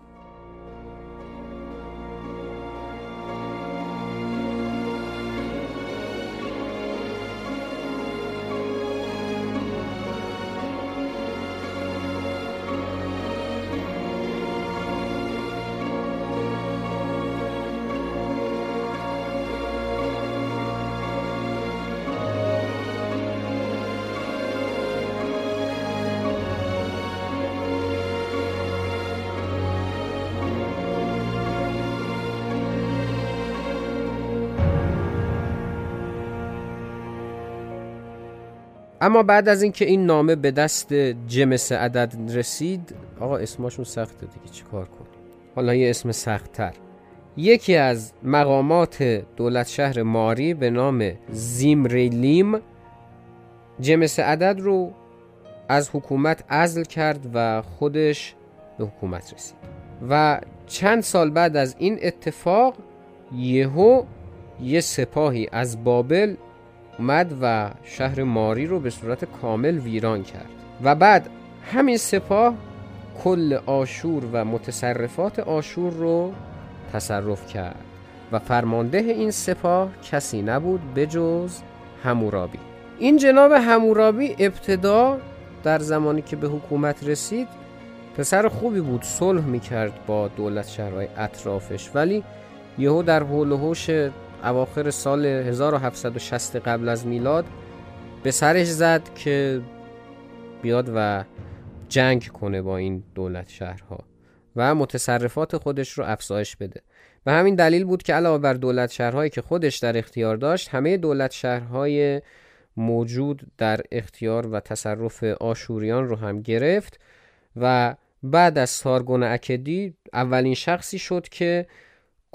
اما بعد از اینکه این نامه به دست جمس عدد رسید آقا اسمشون سخته دیگه چی کار کنیم؟ حالا یه اسم سختتر. یکی از مقامات دولت شهر ماری به نام زیمریلیم جمس عدد رو از حکومت ازل کرد و خودش به حکومت رسید. و چند سال بعد از این اتفاق یهو یه سپاهی از بابل اومد و شهر ماری رو به صورت کامل ویران کرد. و بعد همین سپاه کل آشور و متصرفات آشور رو تصرف کرد و فرمانده این سپاه کسی نبود بجز همورابی این جناب همورابی ابتدا در زمانی که به حکومت رسید پسر خوبی بود صلح می‌کرد با دولت شهرهای اطرافش. ولی یهو در حول و حوش اواخر سال 1760 قبل از میلاد به سرش زد که بیاد و جنگ کنه با این دولت شهرها و متصرفات خودش رو افزایش بده. و همین دلیل بود که علاوه بر دولت شهرهایی که خودش در اختیار داشت همه دولت شهرهای موجود در اختیار و تصرف آشوریان رو هم گرفت و بعد از سارگون اکدی اولین شخصی شد که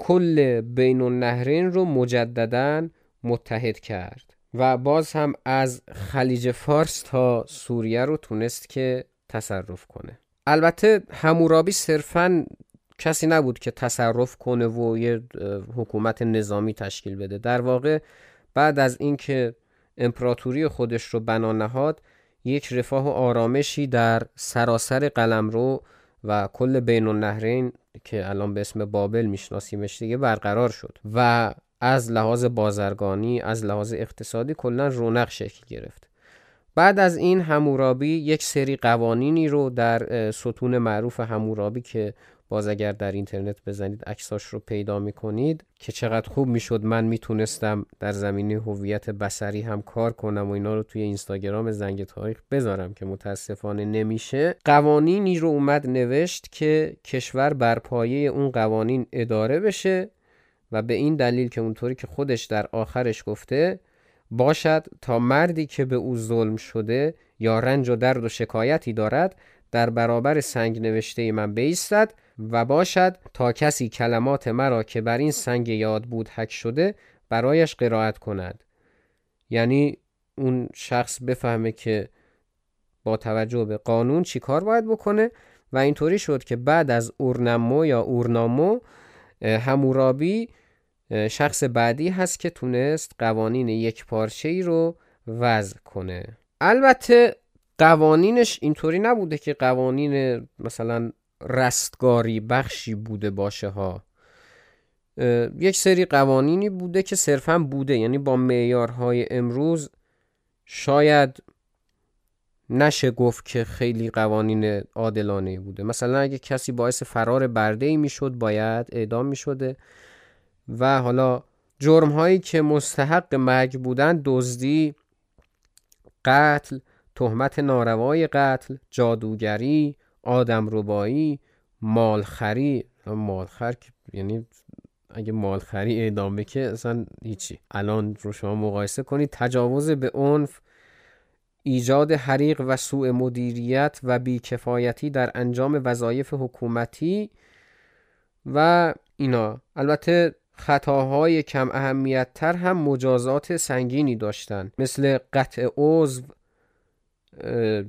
کل بین النهرین رو مجددا متحد کرد و باز هم از خلیج فارس تا سوریه رو تونست که تصرف کنه. البته همورابی صرفا کسی نبود که تصرف کنه و یه حکومت نظامی تشکیل بده. در واقع بعد از اینکه امپراتوری خودش رو بنا نهاد یک رفاه و آرامشی در سراسر قلمرو و کل بین النهرین که الان به اسم بابل میشناسیمش دیگه برقرار شد و از لحاظ بازرگانی از لحاظ اقتصادی کلا رونق شکل گرفت. بعد از این همورابی یک سری قوانینی رو در ستون معروف همورابی که باز اگر در اینترنت بزنید عکساش رو پیدا می‌کنید که چقدر خوب می‌شد. من می‌تونستم در زمینه هویت بسری هم کار کنم و اینا رو توی اینستاگرام زنگ تاریخ بذارم که متاسفانه نمیشه. قوانینی رو اومد نوشت که کشور بر پایه اون قوانین اداره بشه و به این دلیل که اونطوری که خودش در آخرش گفته باشد تا مردی که به او ظلم شده یا رنج و درد و شکایتی دارد در برابر سنگ نوشته من بیستد. و باشد تا کسی کلمات مرا که بر این سنگ یاد بود حک شده برایش قرائت کند. یعنی اون شخص بفهمه که با توجه به قانون چی کار باید بکنه و اینطوری شد که بعد از اورنمو یا اورنامو همورابی شخص بعدی هست که تونست قوانین یک پارچه ای رو وضع کنه. البته قوانینش اینطوری نبوده که قوانین مثلا رستگاری بخشی بوده باشه ها. یک سری قوانینی بوده که صرفا بوده یعنی با معیارهای امروز شاید نشه گفت که خیلی قوانین عادلانه بوده. مثلا اگه کسی باعث فرار برده ای می‌شد باید اعدام می‌شده و حالا جرم هایی که مستحق مرگ بودن دزدی قتل تهمت ناروای قتل جادوگری آدم ربایی مالخری مالخر یعنی اگه مالخری اعدام که اصلا هیچی. الان رو شما مقایسه کنید تجاوز به عنف ایجاد حریق و سوء مدیریت و بیکفایتی در انجام وظایف حکومتی و اینا. البته خطاهای کم اهمیت تر هم مجازات سنگینی داشتن. مثل قطع عضو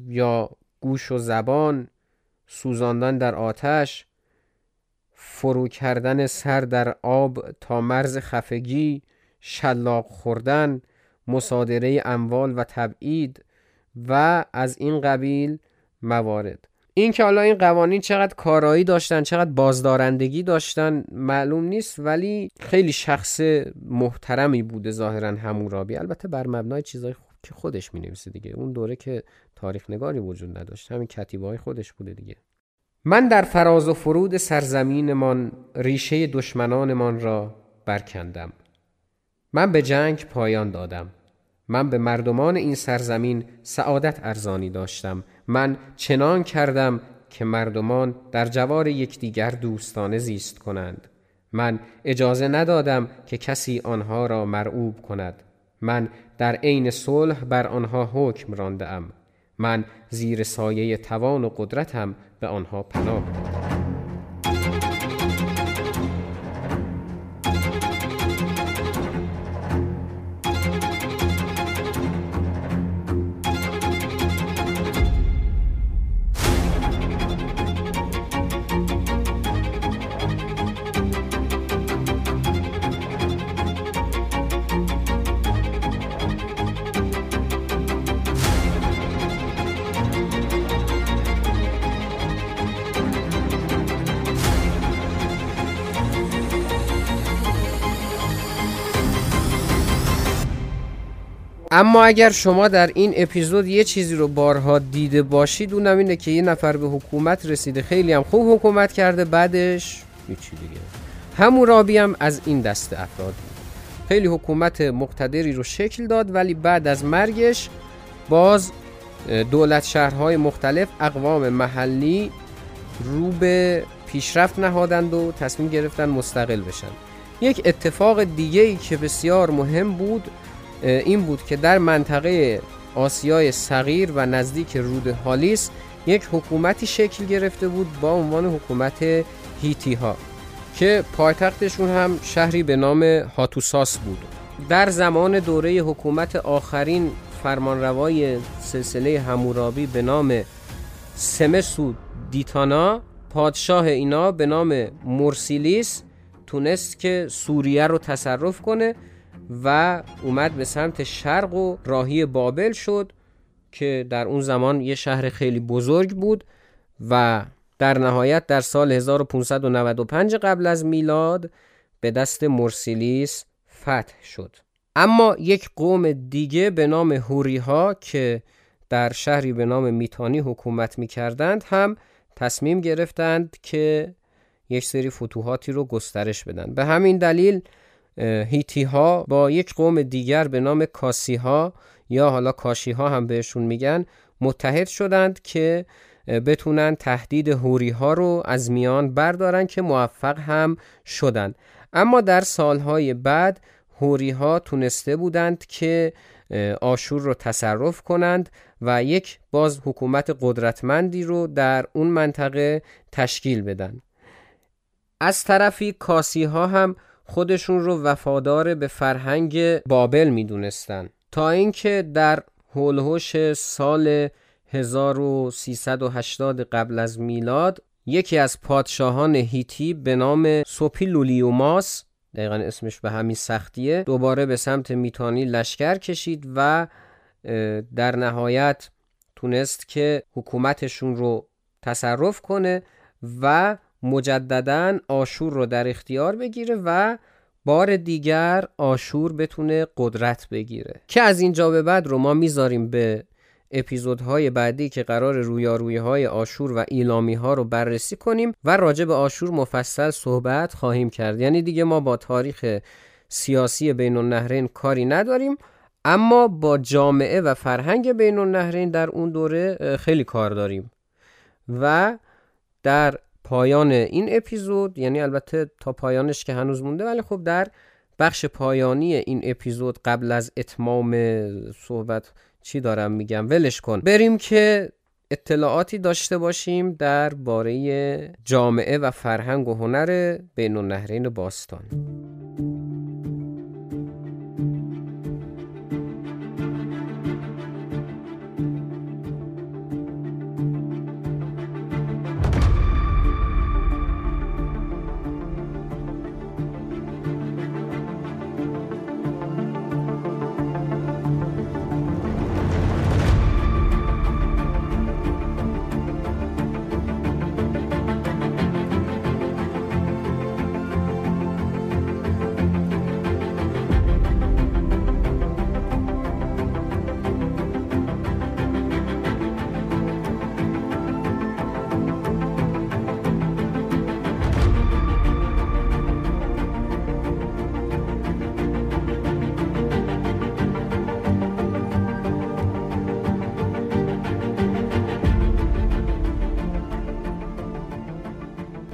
یا گوش و زبان سوزاندن در آتش فرو کردن سر در آب تا مرز خفگی شلاق خوردن مصادره اموال و تبعید و از این قبیل موارد. این که حالا این قوانین چقدر کارایی داشتن چقدر بازدارندگی داشتن معلوم نیست ولی خیلی شخص محترمی بوده ظاهرا همورابی. البته بر مبنای چیزای که خودش می نویسه دیگه. اون دوره که تاریخ نگاری وجود نداشت. همین کتیبه های خودش بوده دیگه. من در فراز و فرود سرزمینمان ریشه دشمنانمان را برکندم. من به جنگ پایان دادم. من به مردمان این سرزمین سعادت ارزانی داشتم. من چنان کردم که مردمان در جوار یکدیگر دوستانه زیست کنند. من اجازه ندادم که کسی آنها را مرعوب کند. من در عین صلح بر آنها حکم رانده ام من زیر سایه توان و قدرتم به آنها پناه دادم. اما اگر شما در این اپیزود یه چیزی رو بارها دیده باشید اونم اینه که یه نفر به حکومت رسیده. خیلی هم خوب حکومت کرده بعدش هیچی دیگه. همون رابی هم از این دست افراد. خیلی حکومت مقتدری رو شکل داد ولی بعد از مرگش باز دولت شهرهای مختلف اقوام محلی رو به پیشرفت نهادند و تصمیم گرفتن مستقل بشن. یک اتفاق دیگه ای که بسیار مهم بود این بود که در منطقه آسیای صغیر و نزدیک رود هالیس یک حکومتی شکل گرفته بود با عنوان حکومت هیتی ها که پایتختشون هم شهری به نام هاتوساس بود. در زمان دوره حکومت آخرین فرمانروای سلسله همورابی به نام سمسو دیتانا پادشاه اینا به نام مرسیلیس تونست که سوریه رو تصرف کنه و اومد به سمت شرق و راهی بابل شد که در اون زمان یه شهر خیلی بزرگ بود و در نهایت در سال 1595 قبل از میلاد به دست مرسیلیس فتح شد. اما یک قوم دیگه به نام هوری ها که در شهری به نام میتانی حکومت می کردند هم تصمیم گرفتند که یک سری فتوحاتی رو گسترش بدن. به همین دلیل هیتی ها با یک قوم دیگر به نام کاسی ها یا حالا کاشی ها هم بهشون میگن متحد شدند که بتونن تهدید هوری ها رو از میان بردارن که موفق هم شدند اما در سالهای بعد هوری ها تونسته بودند که آشور رو تصرف کنند و یک باز حکومت قدرتمندی رو در اون منطقه تشکیل بدن. از طرفی کاسی ها هم خودشون رو وفادار به فرهنگ بابل می‌دونستن. تا اینکه در هولهوش سال 1380 قبل از میلاد یکی از پادشاهان هیتی به نام سوپی لولیوماس دقیقا اسمش به همین سختیه دوباره به سمت میتانی لشکر کشید و در نهایت تونست که حکومتشون رو تصرف کنه و مجددا آشور رو در اختیار بگیره و بار دیگر آشور بتونه قدرت بگیره. که از اینجا به بعد رو ما می‌ذاریم به اپیزودهای بعدی که قرار رویارویی های آشور و ایلامی ها رو بررسی کنیم و راجع به آشور مفصل صحبت خواهیم کرد. یعنی دیگه ما با تاریخ سیاسی بین النهرین کاری نداریم اما با جامعه و فرهنگ بین النهرین در اون دوره خیلی کار داریم. و در پایان این اپیزود یعنی البته تا پایانش که هنوز مونده ولی خب در بخش پایانی این اپیزود قبل از اتمام صحبت چی دارم میگم؟ ولش کن. بریم که اطلاعاتی داشته باشیم در باره جامعه و فرهنگ و هنر بین النهرین باستان.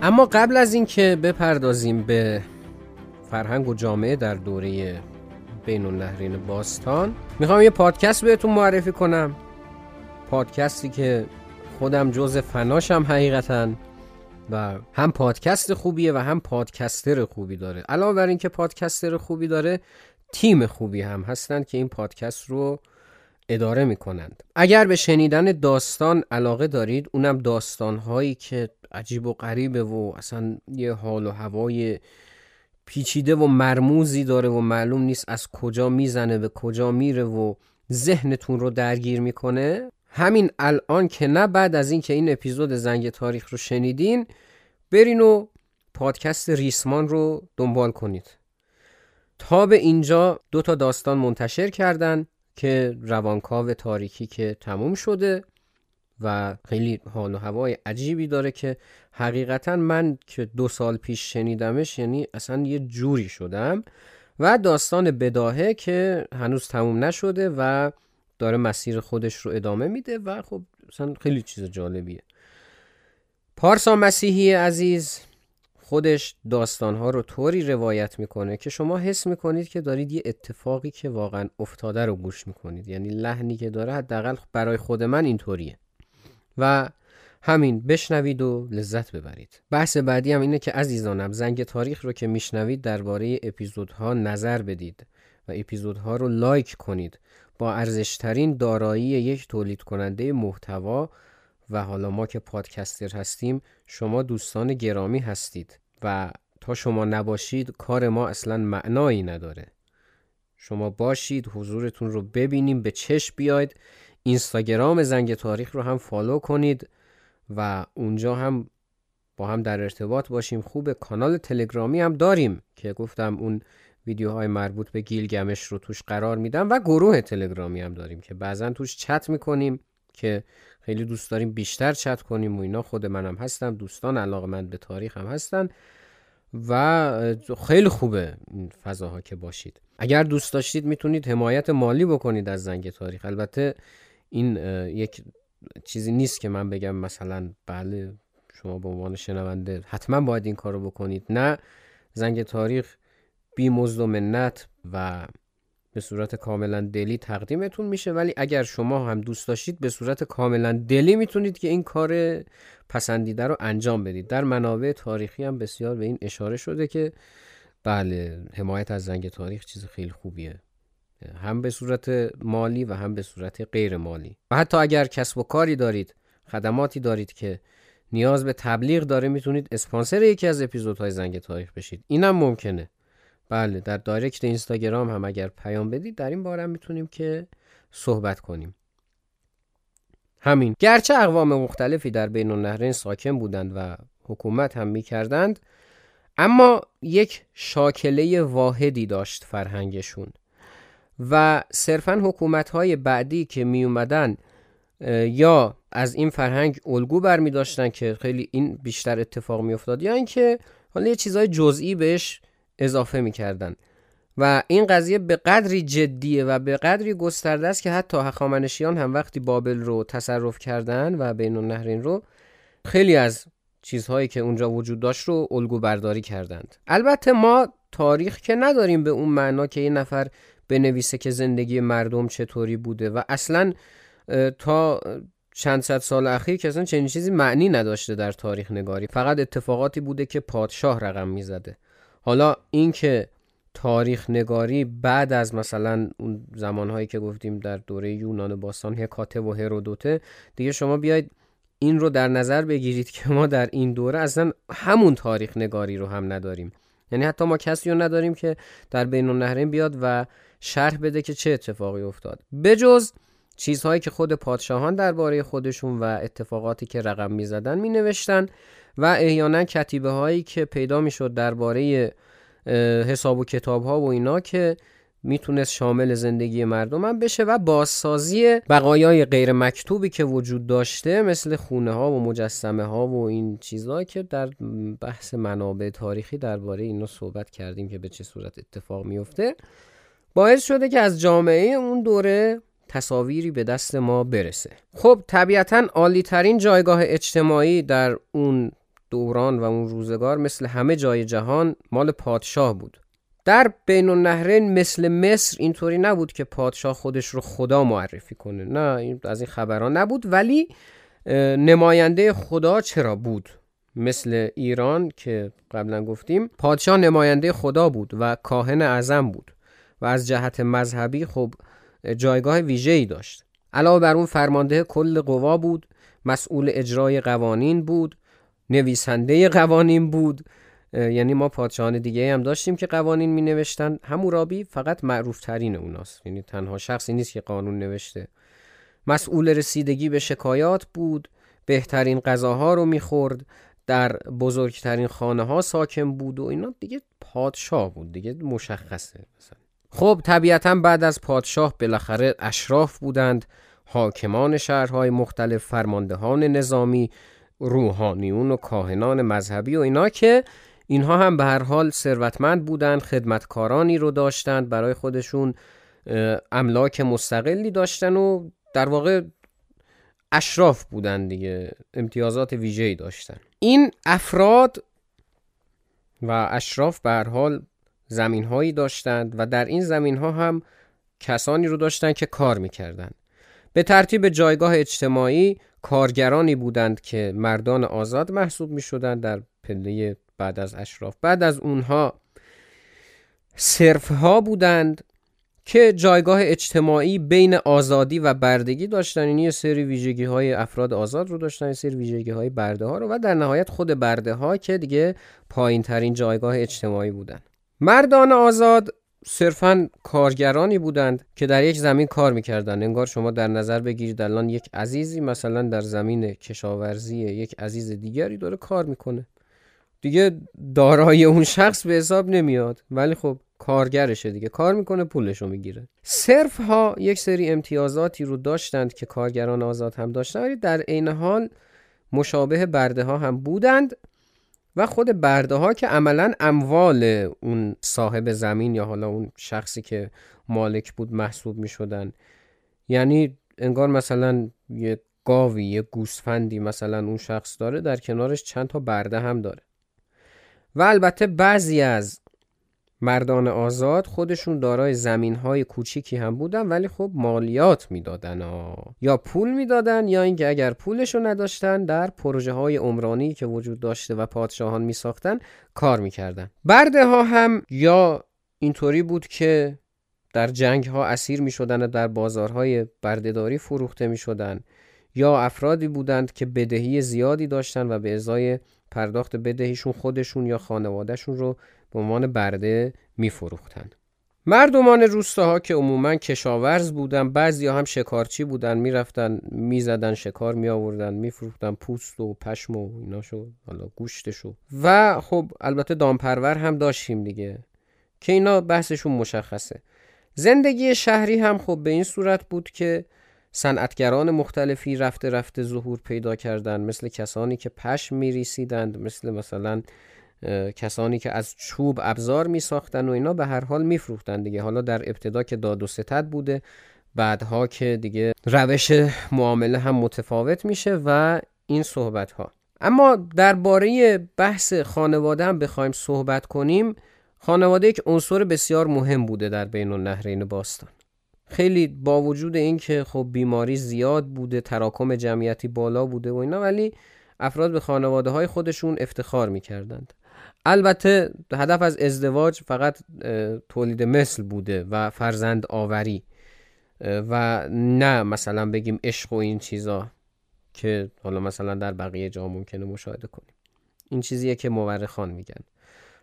اما قبل از اینکه بپردازیم به فرهنگ و جامعه در دوره بین النهرین باستان می‌خوام یه پادکست بهتون معرفی کنم. پادکستی که خودم جز فناشم حقیقتا و هم پادکست خوبیه و هم پادکستر خوبی داره. علاوه بر اینکه پادکستر خوبی داره تیم خوبی هم هستن که این پادکست رو اداره می کنند اگر به شنیدن داستان علاقه دارید اونم داستان هایی که عجیب و غریبه و اصلا یه حال و هوای پیچیده و مرموزی داره و معلوم نیست از کجا می‌زنه به کجا میره و ذهنتون رو درگیر می‌کنه. همین الان که نه بعد از اینکه این اپیزود زنگ تاریخ رو شنیدین برین و پادکست ریسمان رو دنبال کنید. تا به اینجا دو تا داستان منتشر کردن که روانکاو تاریکی که تموم شده. و خیلی حال و هوای عجیبی داره که حقیقتا من که دو سال پیش شنیدمش یعنی اصلا یه جوری شدم و داستان بداهه که هنوز تموم نشده و داره مسیر خودش رو ادامه میده و خب اصلا خیلی چیز جالبیه. پارسا مسیحی عزیز خودش داستانها رو طوری روایت می‌کنه که شما حس می‌کنید که دارید یه اتفاقی که واقعا افتاده رو گوش می‌کنید. یعنی لحنی که داره حداقل برای خود من اینطوریه. و همین بشنوید و لذت ببرید. بحث بعدی هم اینه که عزیزانم زنگ تاریخ رو که میشنوید درباره اپیزودها نظر بدید و اپیزودها رو لایک کنید. با ارزشترین دارایی یک تولید کننده محتوا و حالا ما که پادکستر هستیم شما دوستان گرامی هستید و تا شما نباشید کار ما اصلا معنایی نداره. شما باشید حضورتون رو ببینیم به چشم بیاید. اینستاگرام زنگ تاریخ رو هم فالو کنید و اونجا هم با هم در ارتباط باشیم. خوب کانال تلگرامی هم داریم که گفتم اون ویدیوهای مربوط به گیلگمش رو توش قرار میدم و گروه تلگرامی هم داریم که بعضا توش چت می‌کنیم که خیلی دوست داریم بیشتر چت کنیم و اینا. خود منم هستم دوستان علاقه من به تاریخ هم هستن و خیلی خوبه این فضاها که باشید. اگر دوست داشتید می‌تونید حمایت مالی بکنید از زنگ تاریخ. البته این یک چیزی نیست که من بگم مثلا بله شما به عنوان شنونده حتما باید این کارو بکنید. نه زنگ تاریخ بی مزد و منت و به صورت کاملا دلی تقدیمتون میشه. ولی اگر شما هم دوست داشتید به صورت کاملا دلی می‌تونید که این کار پسندیده رو انجام بدید. در منابع تاریخی هم بسیار به این اشاره شده که بله حمایت از زنگ تاریخ چیز خیلی خوبیه. هم به صورت مالی و هم به صورت غیر مالی. و حتی اگر کسب و کاری دارید خدماتی دارید که نیاز به تبلیغ داره می‌تونید اسپانسر یکی از اپیزودهای زنگ تاریخ بشید. اینم ممکنه. بله در دایرکت اینستاگرام هم اگر پیام بدید در این باره می‌تونیم که صحبت کنیم. همین. گرچه اقوام مختلفی در بین النهرین ساکن بودند و حکومت هم می‌کردند اما یک شاکله واحدی داشت فرهنگشون. و صرفا حکومت های بعدی که می اومدن یا از این فرهنگ الگو بر می داشتن که خیلی این بیشتر اتفاق می افتاد یا اینکه حالا یه چیزهای جزئی بهش اضافه می کردن. و این قضیه به قدری جدیه و به قدری گسترده است که حتی هخامنشیان هم وقتی بابل رو تصرف کردن و بین النهرین رو خیلی از چیزهایی که اونجا وجود داشت رو الگو برداری کردند البته ما تاریخ که نداریم به اون معنا که یه نفر بنویسه که زندگی مردم چطوری بوده و اصلا تا چند صد سال اخیر که اصلا چنین چیزی معنی نداشته در تاریخ نگاری. فقط اتفاقاتی بوده که پادشاه رقم می‌زده. حالا اینکه تاریخ نگاری بعد از مثلا اون زمانهایی که گفتیم در دوره یونان باستان هکاته و هرودوته دیگه شما بیاید این رو در نظر بگیرید که ما در این دوره اصلا همون تاریخ نگاری رو هم نداریم. یعنی حتی ما کسی رو نداریم که در بین النهرین بیاد و شرح بده که چه اتفاقی افتاد. بجز چیزهایی که خود پادشاهان درباره خودشون و اتفاقاتی که رقم می‌زدن می نوشتن و احیانا کتیبه هایی که پیدا می شد درباره حساب و کتاب ها و اینا که می‌تونست شامل زندگی مردم هم بشه و بازسازی بقایای غیر مکتوبی که وجود داشته مثل خونه ها و مجسمه ها و این چیزها که در بحث منابع تاریخی درباره اینا صحبت کردیم که به چه صورت اتفاق میفته باعث شده که از جامعه اون دوره تصاویری به دست ما برسه. خب طبیعتا عالی ترین جایگاه اجتماعی در اون دوران و اون روزگار مثل همه جای جهان مال پادشاه بود. در بین النهرین مثل مصر اینطوری نبود که پادشاه خودش رو خدا معرفی کنه. نه از این خبران نبود ولی نماینده خدا چرا بود؟ مثل ایران که قبلا گفتیم پادشاه نماینده خدا بود و کاهن اعظم بود. و از جهت مذهبی خب جایگاه ویژه‌ای داشت. علاوه بر اون فرمانده کل قوا بود مسئول اجرای قوانین بود نویسنده قوانین بود. یعنی ما پادشاهان دیگه هم داشتیم که قوانین می نوشتن همورابی فقط معروف ترین اوناست. یعنی تنها شخصی نیست که قانون نوشته. مسئول رسیدگی به شکایات بود بهترین غذاها رو می‌خورد در بزرگترین خانه ها ساکن بود و اینا. دیگه پادشاه بود دیگه مشخصه مثلا. خب طبیعتا بعد از پادشاه بالاخره اشراف بودند. حاکمان شهرهای مختلف فرماندهان نظامی روحانیون و کاهنان مذهبی و اینا که اینها هم به هر حال ثروتمند بودند خدمتکارانی رو داشتند برای خودشون املاک مستقلی داشتن و در واقع اشراف بودند دیگه امتیازات ویژه‌ای داشتن. این افراد و اشراف به هر حال زمین هایی داشتند و در این زمین ها هم کسانی رو داشتند که کار می‌کردند. به ترتیب جایگاه اجتماعی کارگرانی بودند که مردان آزاد محسوب می شدند در پله بعد از اشراف. بعد از اونها صرف ها بودند که جایگاه اجتماعی بین آزادی و بردگی داشتن این یعنی یه سری ویژگی های افراد آزاد رو داشتن یه سری ویژگی های برده ها رو و در نهایت خود برده ها که دیگه پایین ترین جایگاه اجتماعی بودن مردان آزاد صرفا کارگرانی بودند که در یک زمین کار می‌کردند. انگار شما در نظر بگیرید الان یک عزیزی مثلا در زمین کشاورزی یک عزیز دیگری داره کار می‌کنه. دیگه دارای اون شخص به حساب نمیاد. ولی خب کارگرشه دیگه. کار می‌کنه پولشو می‌گیره. صرف ها یک سری امتیازاتی رو داشتند که کارگران آزاد هم داشتن ولی در عین حال مشابه برده ها هم بودند. و خود برده ها که عملا اموال اون صاحب زمین یا حالا اون شخصی که مالک بود محسوب می شدن یعنی انگار مثلا یه گاوی یه گوسفندی مثلا اون شخص داره در کنارش چند تا برده هم داره. و البته بعضی از مردان آزاد خودشون دارای زمین های کوچیکی هم بودن ولی خب مالیات می‌دادن یا پول می‌دادن یا اینکه اگر پولشو نداشتن در پروژه های عمرانی که وجود داشته و پادشاهان می ساختن کار می‌کردن. برده ها هم یا اینطوری بود که در جنگ ها اسیر می شدن و در بازارهای بردهداری فروخته می شدن یا افرادی بودند که بدهی زیادی داشتن و به ازای پرداخت بدهیشون خودشون یا خانوادهشون رو به عنوان برده میفروختند مردمان روستاها که عموما کشاورز بودن بعضی هم شکارچی بودن می‌رفتن می‌زدن شکار می آوردن میفروختن پوست و پشم و ایناشو حالا گوشتشو. و خب البته دامپرور هم داشتیم دیگه که اینا بحثشون مشخصه. زندگی شهری هم خب به این صورت بود که صنعتگران مختلفی رفته رفته ظهور پیدا کردند مثل کسانی که پشم میریسیدند مثل مثلا کسانی که از چوب ابزار می ساختن و اینا به هر حال میفروختن دیگه. حالا در ابتدا که داد و ستد بوده بعدها که دیگه روش معامله هم متفاوت میشه و این صحبت ها اما درباره بحث خانواده هم بخوایم صحبت کنیم. خانواده یک عنصر بسیار مهم بوده در بین النهرین باستان. خیلی با وجود اینکه خب بیماری زیاد بوده تراکم جمعیتی بالا بوده و اینا ولی افراد به خانواده های خودشون افتخار می‌کردند. البته هدف از ازدواج فقط تولید مثل بوده و فرزند آوری. و نه مثلا بگیم عشق و این چیزا که حالا مثلا در بقیه جا ممکنه مشاهده کنیم. این چیزیه که مورخان میگن.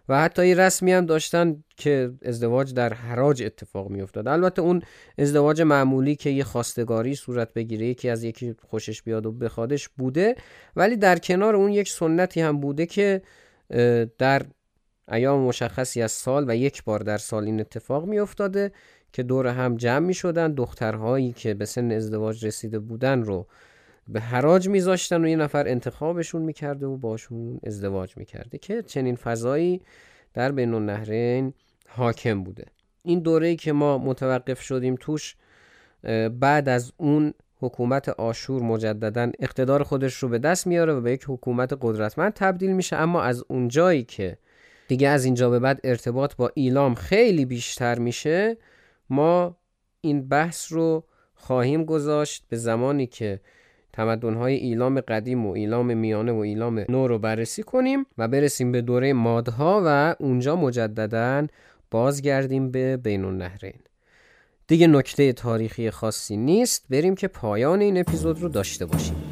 و حتی یه رسمی هم داشتن که ازدواج در حراج اتفاق می افتاد البته اون ازدواج معمولی که یه خواستگاری صورت بگیره یکی از یکی خوشش بیاد و بخوادش بوده ولی در کنار اون یک سنتی هم بوده که در ایام مشخصی از سال و یک بار در سال این اتفاق می افتاده که دور هم جمع می شدن دخترهایی که به سن ازدواج رسیده بودن رو به حراج میذاشتن و یه نفر انتخابشون می‌کرده و باشون ازدواج می‌کرده که چنین فضایی در بین النهرین حاکم بوده. این دوره که ما متوقف شدیم توش بعد از اون حکومت آشور مجددا اقتدار خودش رو به دست میاره و به یک حکومت قدرتمند تبدیل میشه. اما از اون جایی که دیگه از اینجا به بعد ارتباط با ایلام خیلی بیشتر میشه ما این بحث رو خواهیم گذاشت به زمانی که تمدن‌های ایلام قدیم و ایلام میانه و ایلام نو رو بررسی کنیم و برسیم به دوره مادها و اونجا مجددا بازگردیم به بین النهرین دیگه نکته تاریخی خاصی نیست. بریم که پایان این اپیزود رو داشته باشیم.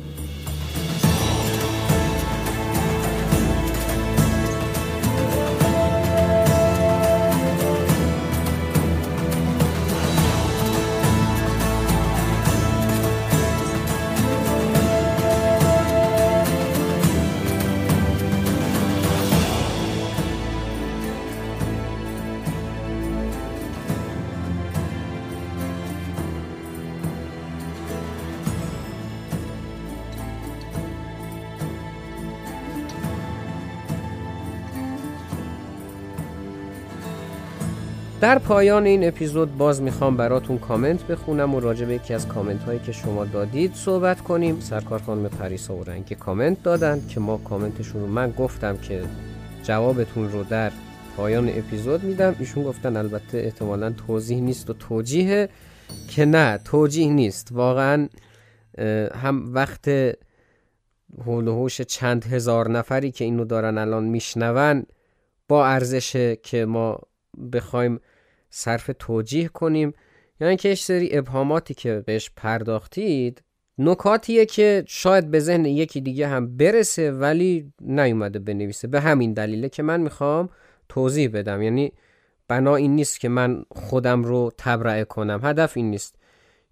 در پایان این اپیزود باز می‌خوام براتون کامنت بخونم و راجع به یکی از کامنت هایی که شما دادید صحبت کنیم. سرکار خانم پریسا و رنگی کامنت دادن که ما کامنتشون رو من گفتم که جوابتون رو در پایان اپیزود میدم. ایشون گفتن البته احتمالا توضیح نیست و توجیه که نه توجیه نیست. واقعا هم وقت حول چند هزار نفری که اینو دارن الان میشنون با ارزشه که ما بخوایم صرف توجیه کنیم یعنی که سری ابهاماتی که بهش پرداختید نکاتیه که شاید به ذهن یکی دیگه هم برسه ولی نیومده بنویسه. به همین دلیله که من می‌خوام توضیح بدم. یعنی بنا این نیست که من خودم رو تبرئه کنم. هدف این نیست.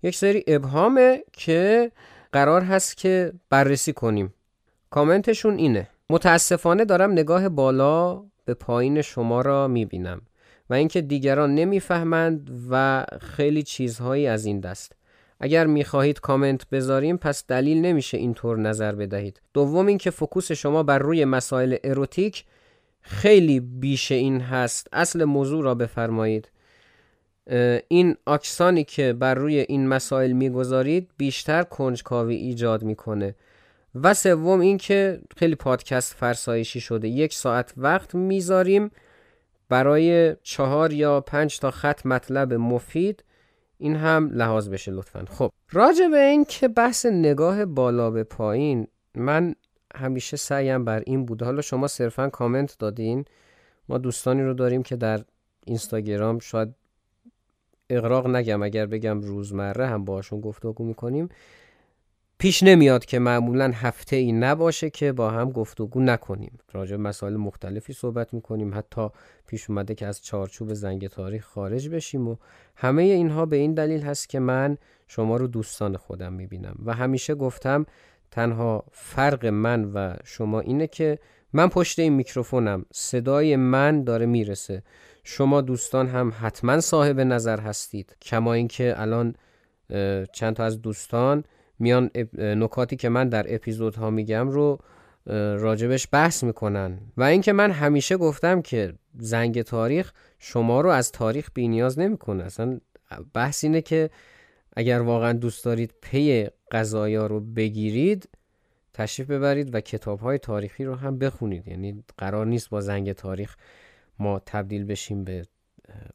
یک سری ابهامه که قرار هست که بررسی کنیم. کامنتشون اینه. متاسفانه دارم نگاه بالا به پایین شما را می‌بینم. و اینکه دیگران نمی‌فهمند و خیلی چیزهایی از این دست. اگر می‌خواهید کامنت بذاریم پس دلیل نمیشه اینطور نظر بدهید. دوم اینکه فکوس شما بر روی مسائل اروتیک خیلی بیش این هست. اصل موضوع را بفرمایید. این اکسانی که بر روی این مسائل می‌گذارید بیشتر کنجکاوی ایجاد می‌کنه. و سوم اینکه خیلی پادکست فرسایشی شده. یک ساعت وقت می‌ذاریم برای چهار یا پنج تا خط مطلب مفید این هم لحاظ بشه لطفا. خب راجع به این که بحث نگاه بالا به پایین من همیشه سعیم بر این بوده. حالا شما صرفا کامنت دادین. ما دوستانی رو داریم که در اینستاگرام شاید اقراق نگم اگر بگم روزمره هم باشون گفتگو می‌کنیم. پیش نمیاد که معمولا هفته ای نباشه که با هم گفتگو نکنیم. راجع مسائل مختلفی صحبت می‌کنیم. حتی پیش اومده که از چارچوب زنگ تاریخ خارج بشیم و همه اینها به این دلیل هست که من شما رو دوستان خودم می‌بینم. و همیشه گفتم تنها فرق من و شما اینه که من پشت این میکروفونم. صدای من داره می‌رسه. شما دوستان هم حتما صاحب نظر هستید. کما اینکه الان چند تا از دوستان میان نکاتی که من در اپیزودها میگم رو راجبش بحث می‌کنن. و اینکه من همیشه گفتم که زنگ تاریخ شما رو از تاریخ بی نیاز نمی‌کنه. اصلا بحث اینه که اگر واقعا دوست دارید پی قضایا رو بگیرید تشریف ببرید و کتاب های تاریخی رو هم بخونید. یعنی قرار نیست با زنگ تاریخ ما تبدیل بشیم به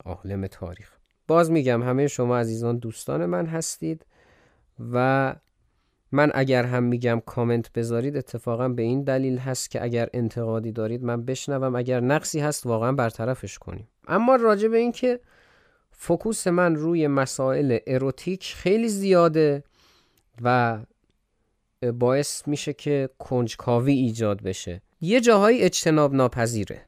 عالم تاریخ. باز میگم همه شما عزیزان دوستان من هستید و من اگر هم میگم کامنت بذارید اتفاقا به این دلیل هست که اگر انتقادی دارید من بشنوم. اگر نقصی هست واقعا برطرفش کنیم. اما راجع به این که فکوس من روی مسائل اروتیک خیلی زیاده و باعث میشه که کنجکاوی ایجاد بشه. یه جاهای اجتناب ناپذیره.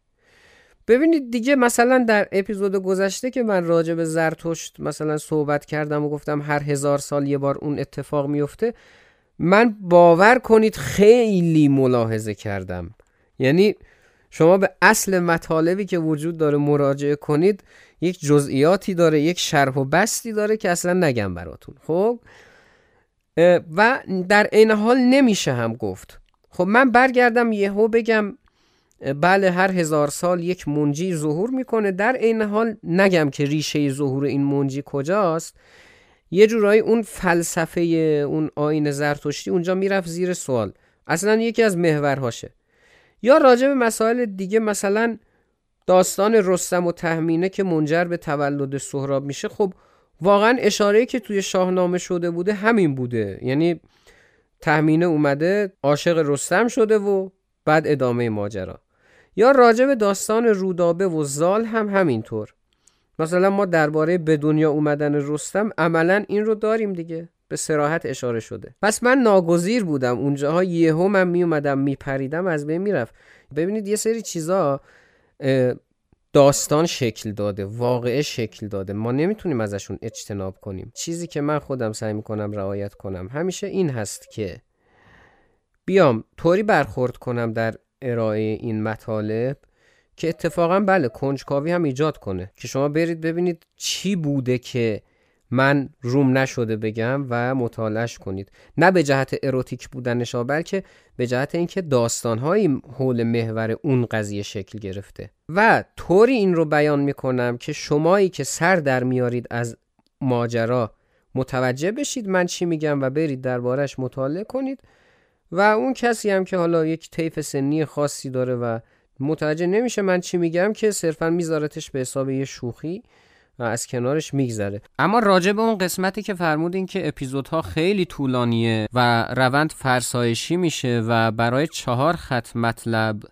ببینید دیگه مثلا در اپیزود گذشته که من راجع به زرتشت مثلا صحبت کردم و گفتم هر هزار سال یه بار اون اتفاق میفته من باور کنید خیلی ملاحظه کردم. یعنی شما به اصل مطالبی که وجود داره مراجعه کنید یک جزئیاتی داره یک شرح و بستی داره که اصلا نگم براتون. خب؟ و در این حال نمیشه هم گفت. خب من برگردم یهو بگم بله هر هزار سال یک منجی ظهور می‌کنه. در این حال نگم که ریشه ظهور این منجی کجاست. یه جورایی اون فلسفه اون آین زرتشتی اونجا می‌رفت زیر سوال. اصلا یکی از محورهاشه. یا راجع به مسائل دیگه مثلا داستان رستم و تهمینه که منجر به تولد سهراب میشه خب واقعا اشاره که توی شاهنامه شده بوده همین بوده. یعنی تهمینه اومده عاشق رستم شده و بعد ادامه ماجرا. یا راجع به داستان رودابه و زال هم همینطور. مثلا ما درباره به دنیا اومدن رستم عملا این رو داریم دیگه. به سراحت اشاره شده. پس من ناگزیر بودم. اونجاها یهو من می اومدم میپریدم از بین می‌رفت. ببینید یه سری چیزا داستان شکل داده واقعه شکل داده. ما نمی‌تونیم ازشون اجتناب کنیم. چیزی که من خودم سعی می‌کنم رعایت کنم. همیشه این هست که بیام طوری برخورد کنم در ارائه این مطالب. که اتفاقا بله کنجکاوی هم ایجاد کنه. که شما برید ببینید چی بوده که من روم نشده بگم و مطالعش کنید. نه به جهت اروتیک بودنش بلکه به جهت اینکه داستانهایی حول محور اون قضیه شکل گرفته. و طوری این رو بیان می‌کنم که شمایی که سر در میارید از ماجرا متوجه بشید من چی میگم و برید دربارش مطالعه کنید. و اون کسی هم که حالا یک طیف سنی خاصی داره و متوجه نمیشه من چی میگم که صرفا میذارتش به حساب یه شوخی و از کنارش میگذره. اما راجع به اون قسمتی که فرمودین که اپیزودها خیلی طولانیه و روند فرسایشی میشه و برای چهار خط مطلب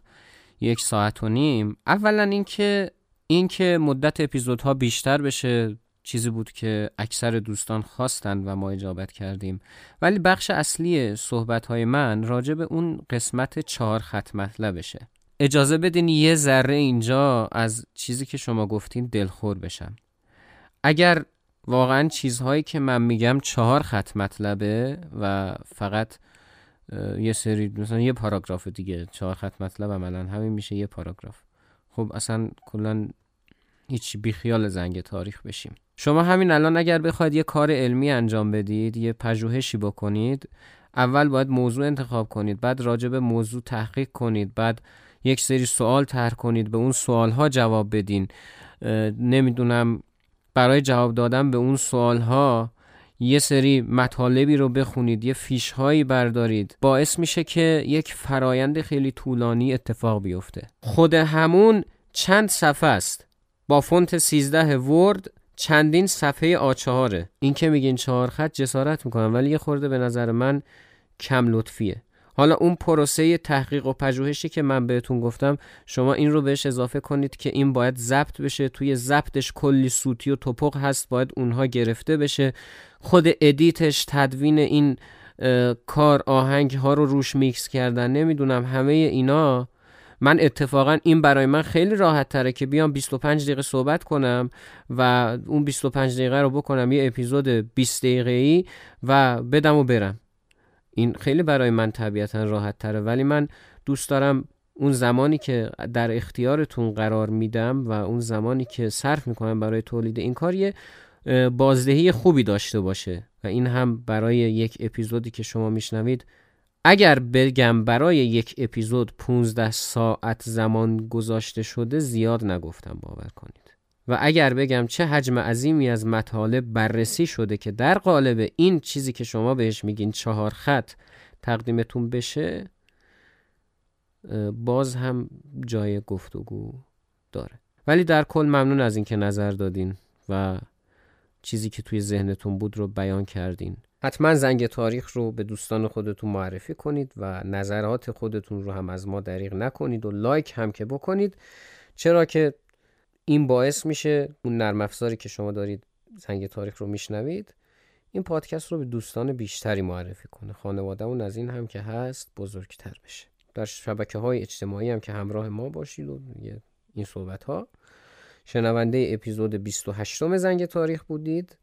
یک ساعت و نیم اولا اینکه اینکه مدت اپیزودها بیشتر بشه چیزی بود که اکثر دوستان خواستند و ما اجابت کردیم. ولی بخش اصلی صحبت های من راجع به اون قسمت چهار خط مطلبشه. اجازه بدین یه ذره اینجا از چیزی که شما گفتین دلخور بشم. اگر واقعا چیزهایی که من میگم چهار خط مطلبه و فقط یه سری مثلا یه پاراگراف دیگه چهار خط مطلب عملا همین میشه یه پاراگراف. خب اصلا کلا هیچ بیخیال زنگ تاریخ بشیم. شما همین الان اگر بخواید یه کار علمی انجام بدید یه پژوهشی بکنید اول باید موضوع انتخاب کنید بعد راجع به موضوع تحقیق کنید بعد یک سری سوال طرح کنید به اون سوال ها جواب بدین. نمی‌دونم برای جواب دادن به اون سوال ها یه سری مطالبی رو بخونید یه فیش هایی بردارید. باعث میشه که یک فرایند خیلی طولانی اتفاق بیفته. خود همون چند صفحه است. با فونت 13 Word چندین صفحه آچهاره. این که میگین چهار خط جسارت می‌کنم ولی یه خورده به نظر من کم لطفیه. حالا اون پروسه تحقیق و پژوهشی که من بهتون گفتم شما این رو بهش اضافه کنید که این باید ضبط بشه توی ضبطش کلی سوتی و توپق هست باید اونها گرفته بشه. خود edit ش تدوین این کار آهنگ ها رو روش میکس کردن نمی‌دونم همه اینا. من اتفاقا این برای من خیلی راحت تره که بیام 25 دقیقه صحبت کنم و اون 25 دقیقه رو بکنم یه اپیزود 20 دقیقه ای و بدم و برم. این خیلی برای من طبیعتا راحت تره ولی من دوست دارم اون زمانی که در اختیارتون قرار میدم و اون زمانی که صرف می‌کنم برای تولید این کار یه بازدهی خوبی داشته باشه. و این هم برای یک اپیزودی که شما میشنوید. اگر بگم برای یک اپیزود 15 ساعت زمان گذاشته شده زیاد نگفتم باور کنید. و اگر بگم چه حجم عظیمی از مطالب بررسی شده که در قالب این چیزی که شما بهش میگین چهار خط تقدیمتون بشه باز هم جای گفتگو داره. ولی در کل ممنون از اینکه نظر دادین و چیزی که توی ذهنتون بود رو بیان کردین. حتما زنگ تاریخ رو به دوستان خودتون معرفی کنید و نظرات خودتون رو هم از ما دریغ نکنید و لایک هم که بکنید. چرا که این باعث میشه اون نرم افزاری که شما دارید زنگ تاریخ رو میشنوید این پادکست رو به دوستان بیشتری معرفی کنه. خانوادهمون از این هم که هست بزرگتر بشه. در شبکه های اجتماعی هم که همراه ما باشید و این صحبت ها شنونده اپیزود 28 زنگ تاریخ بودید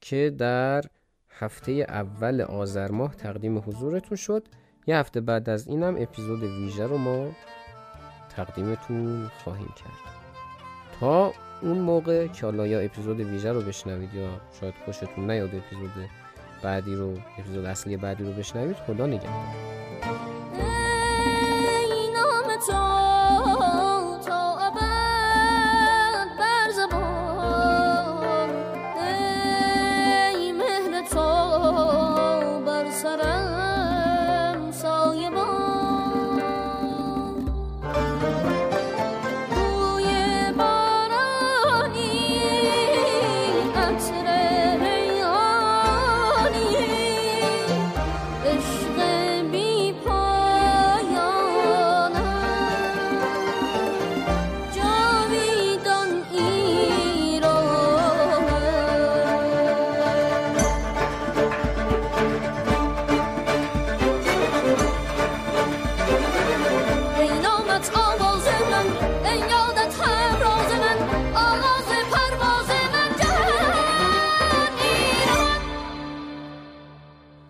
که در هفته اول آذر ماه تقدیم حضورتون شد. یه هفته بعد از اینم اپیزود ویژه رو ما تقدیمتون خواهیم کرد. تا اون موقع که حالا یا اپیزود ویژه رو بشنوید یا شاید خوشتون نیاد اپیزود بعدی رو اپیزود اصلی بعدی رو بشنوید خدا نگهدار.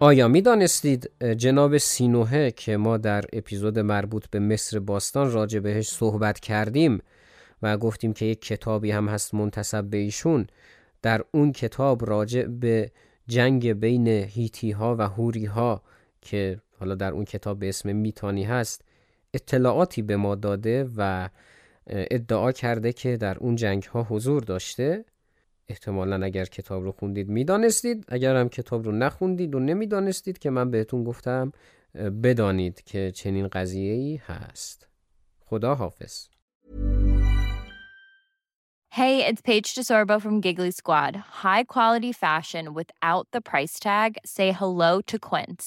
آیا می دانستید جناب سینوهه که ما در اپیزود مربوط به مصر باستان راجع بهش صحبت کردیم و گفتیم که یک کتابی هم هست منتصب به ایشون در اون کتاب راجع به جنگ بین هیتی ها و هوری ها که حالا در اون کتاب به اسم میتانی هست اطلاعاتی به ما داده و ادعا کرده که در اون جنگ ها حضور داشته؟ احتمالا اگر کتاب رو خوندید می‌دانستید اگر هم کتاب رو نخوندید و نمی‌دانستید که من بهتون گفتم بدانید که چنین قضیه ای هست خدا حافظ Hey, it's Paige DeSorbo from Giggly Squad. High quality fashion without the price tag. Say hello to Quince.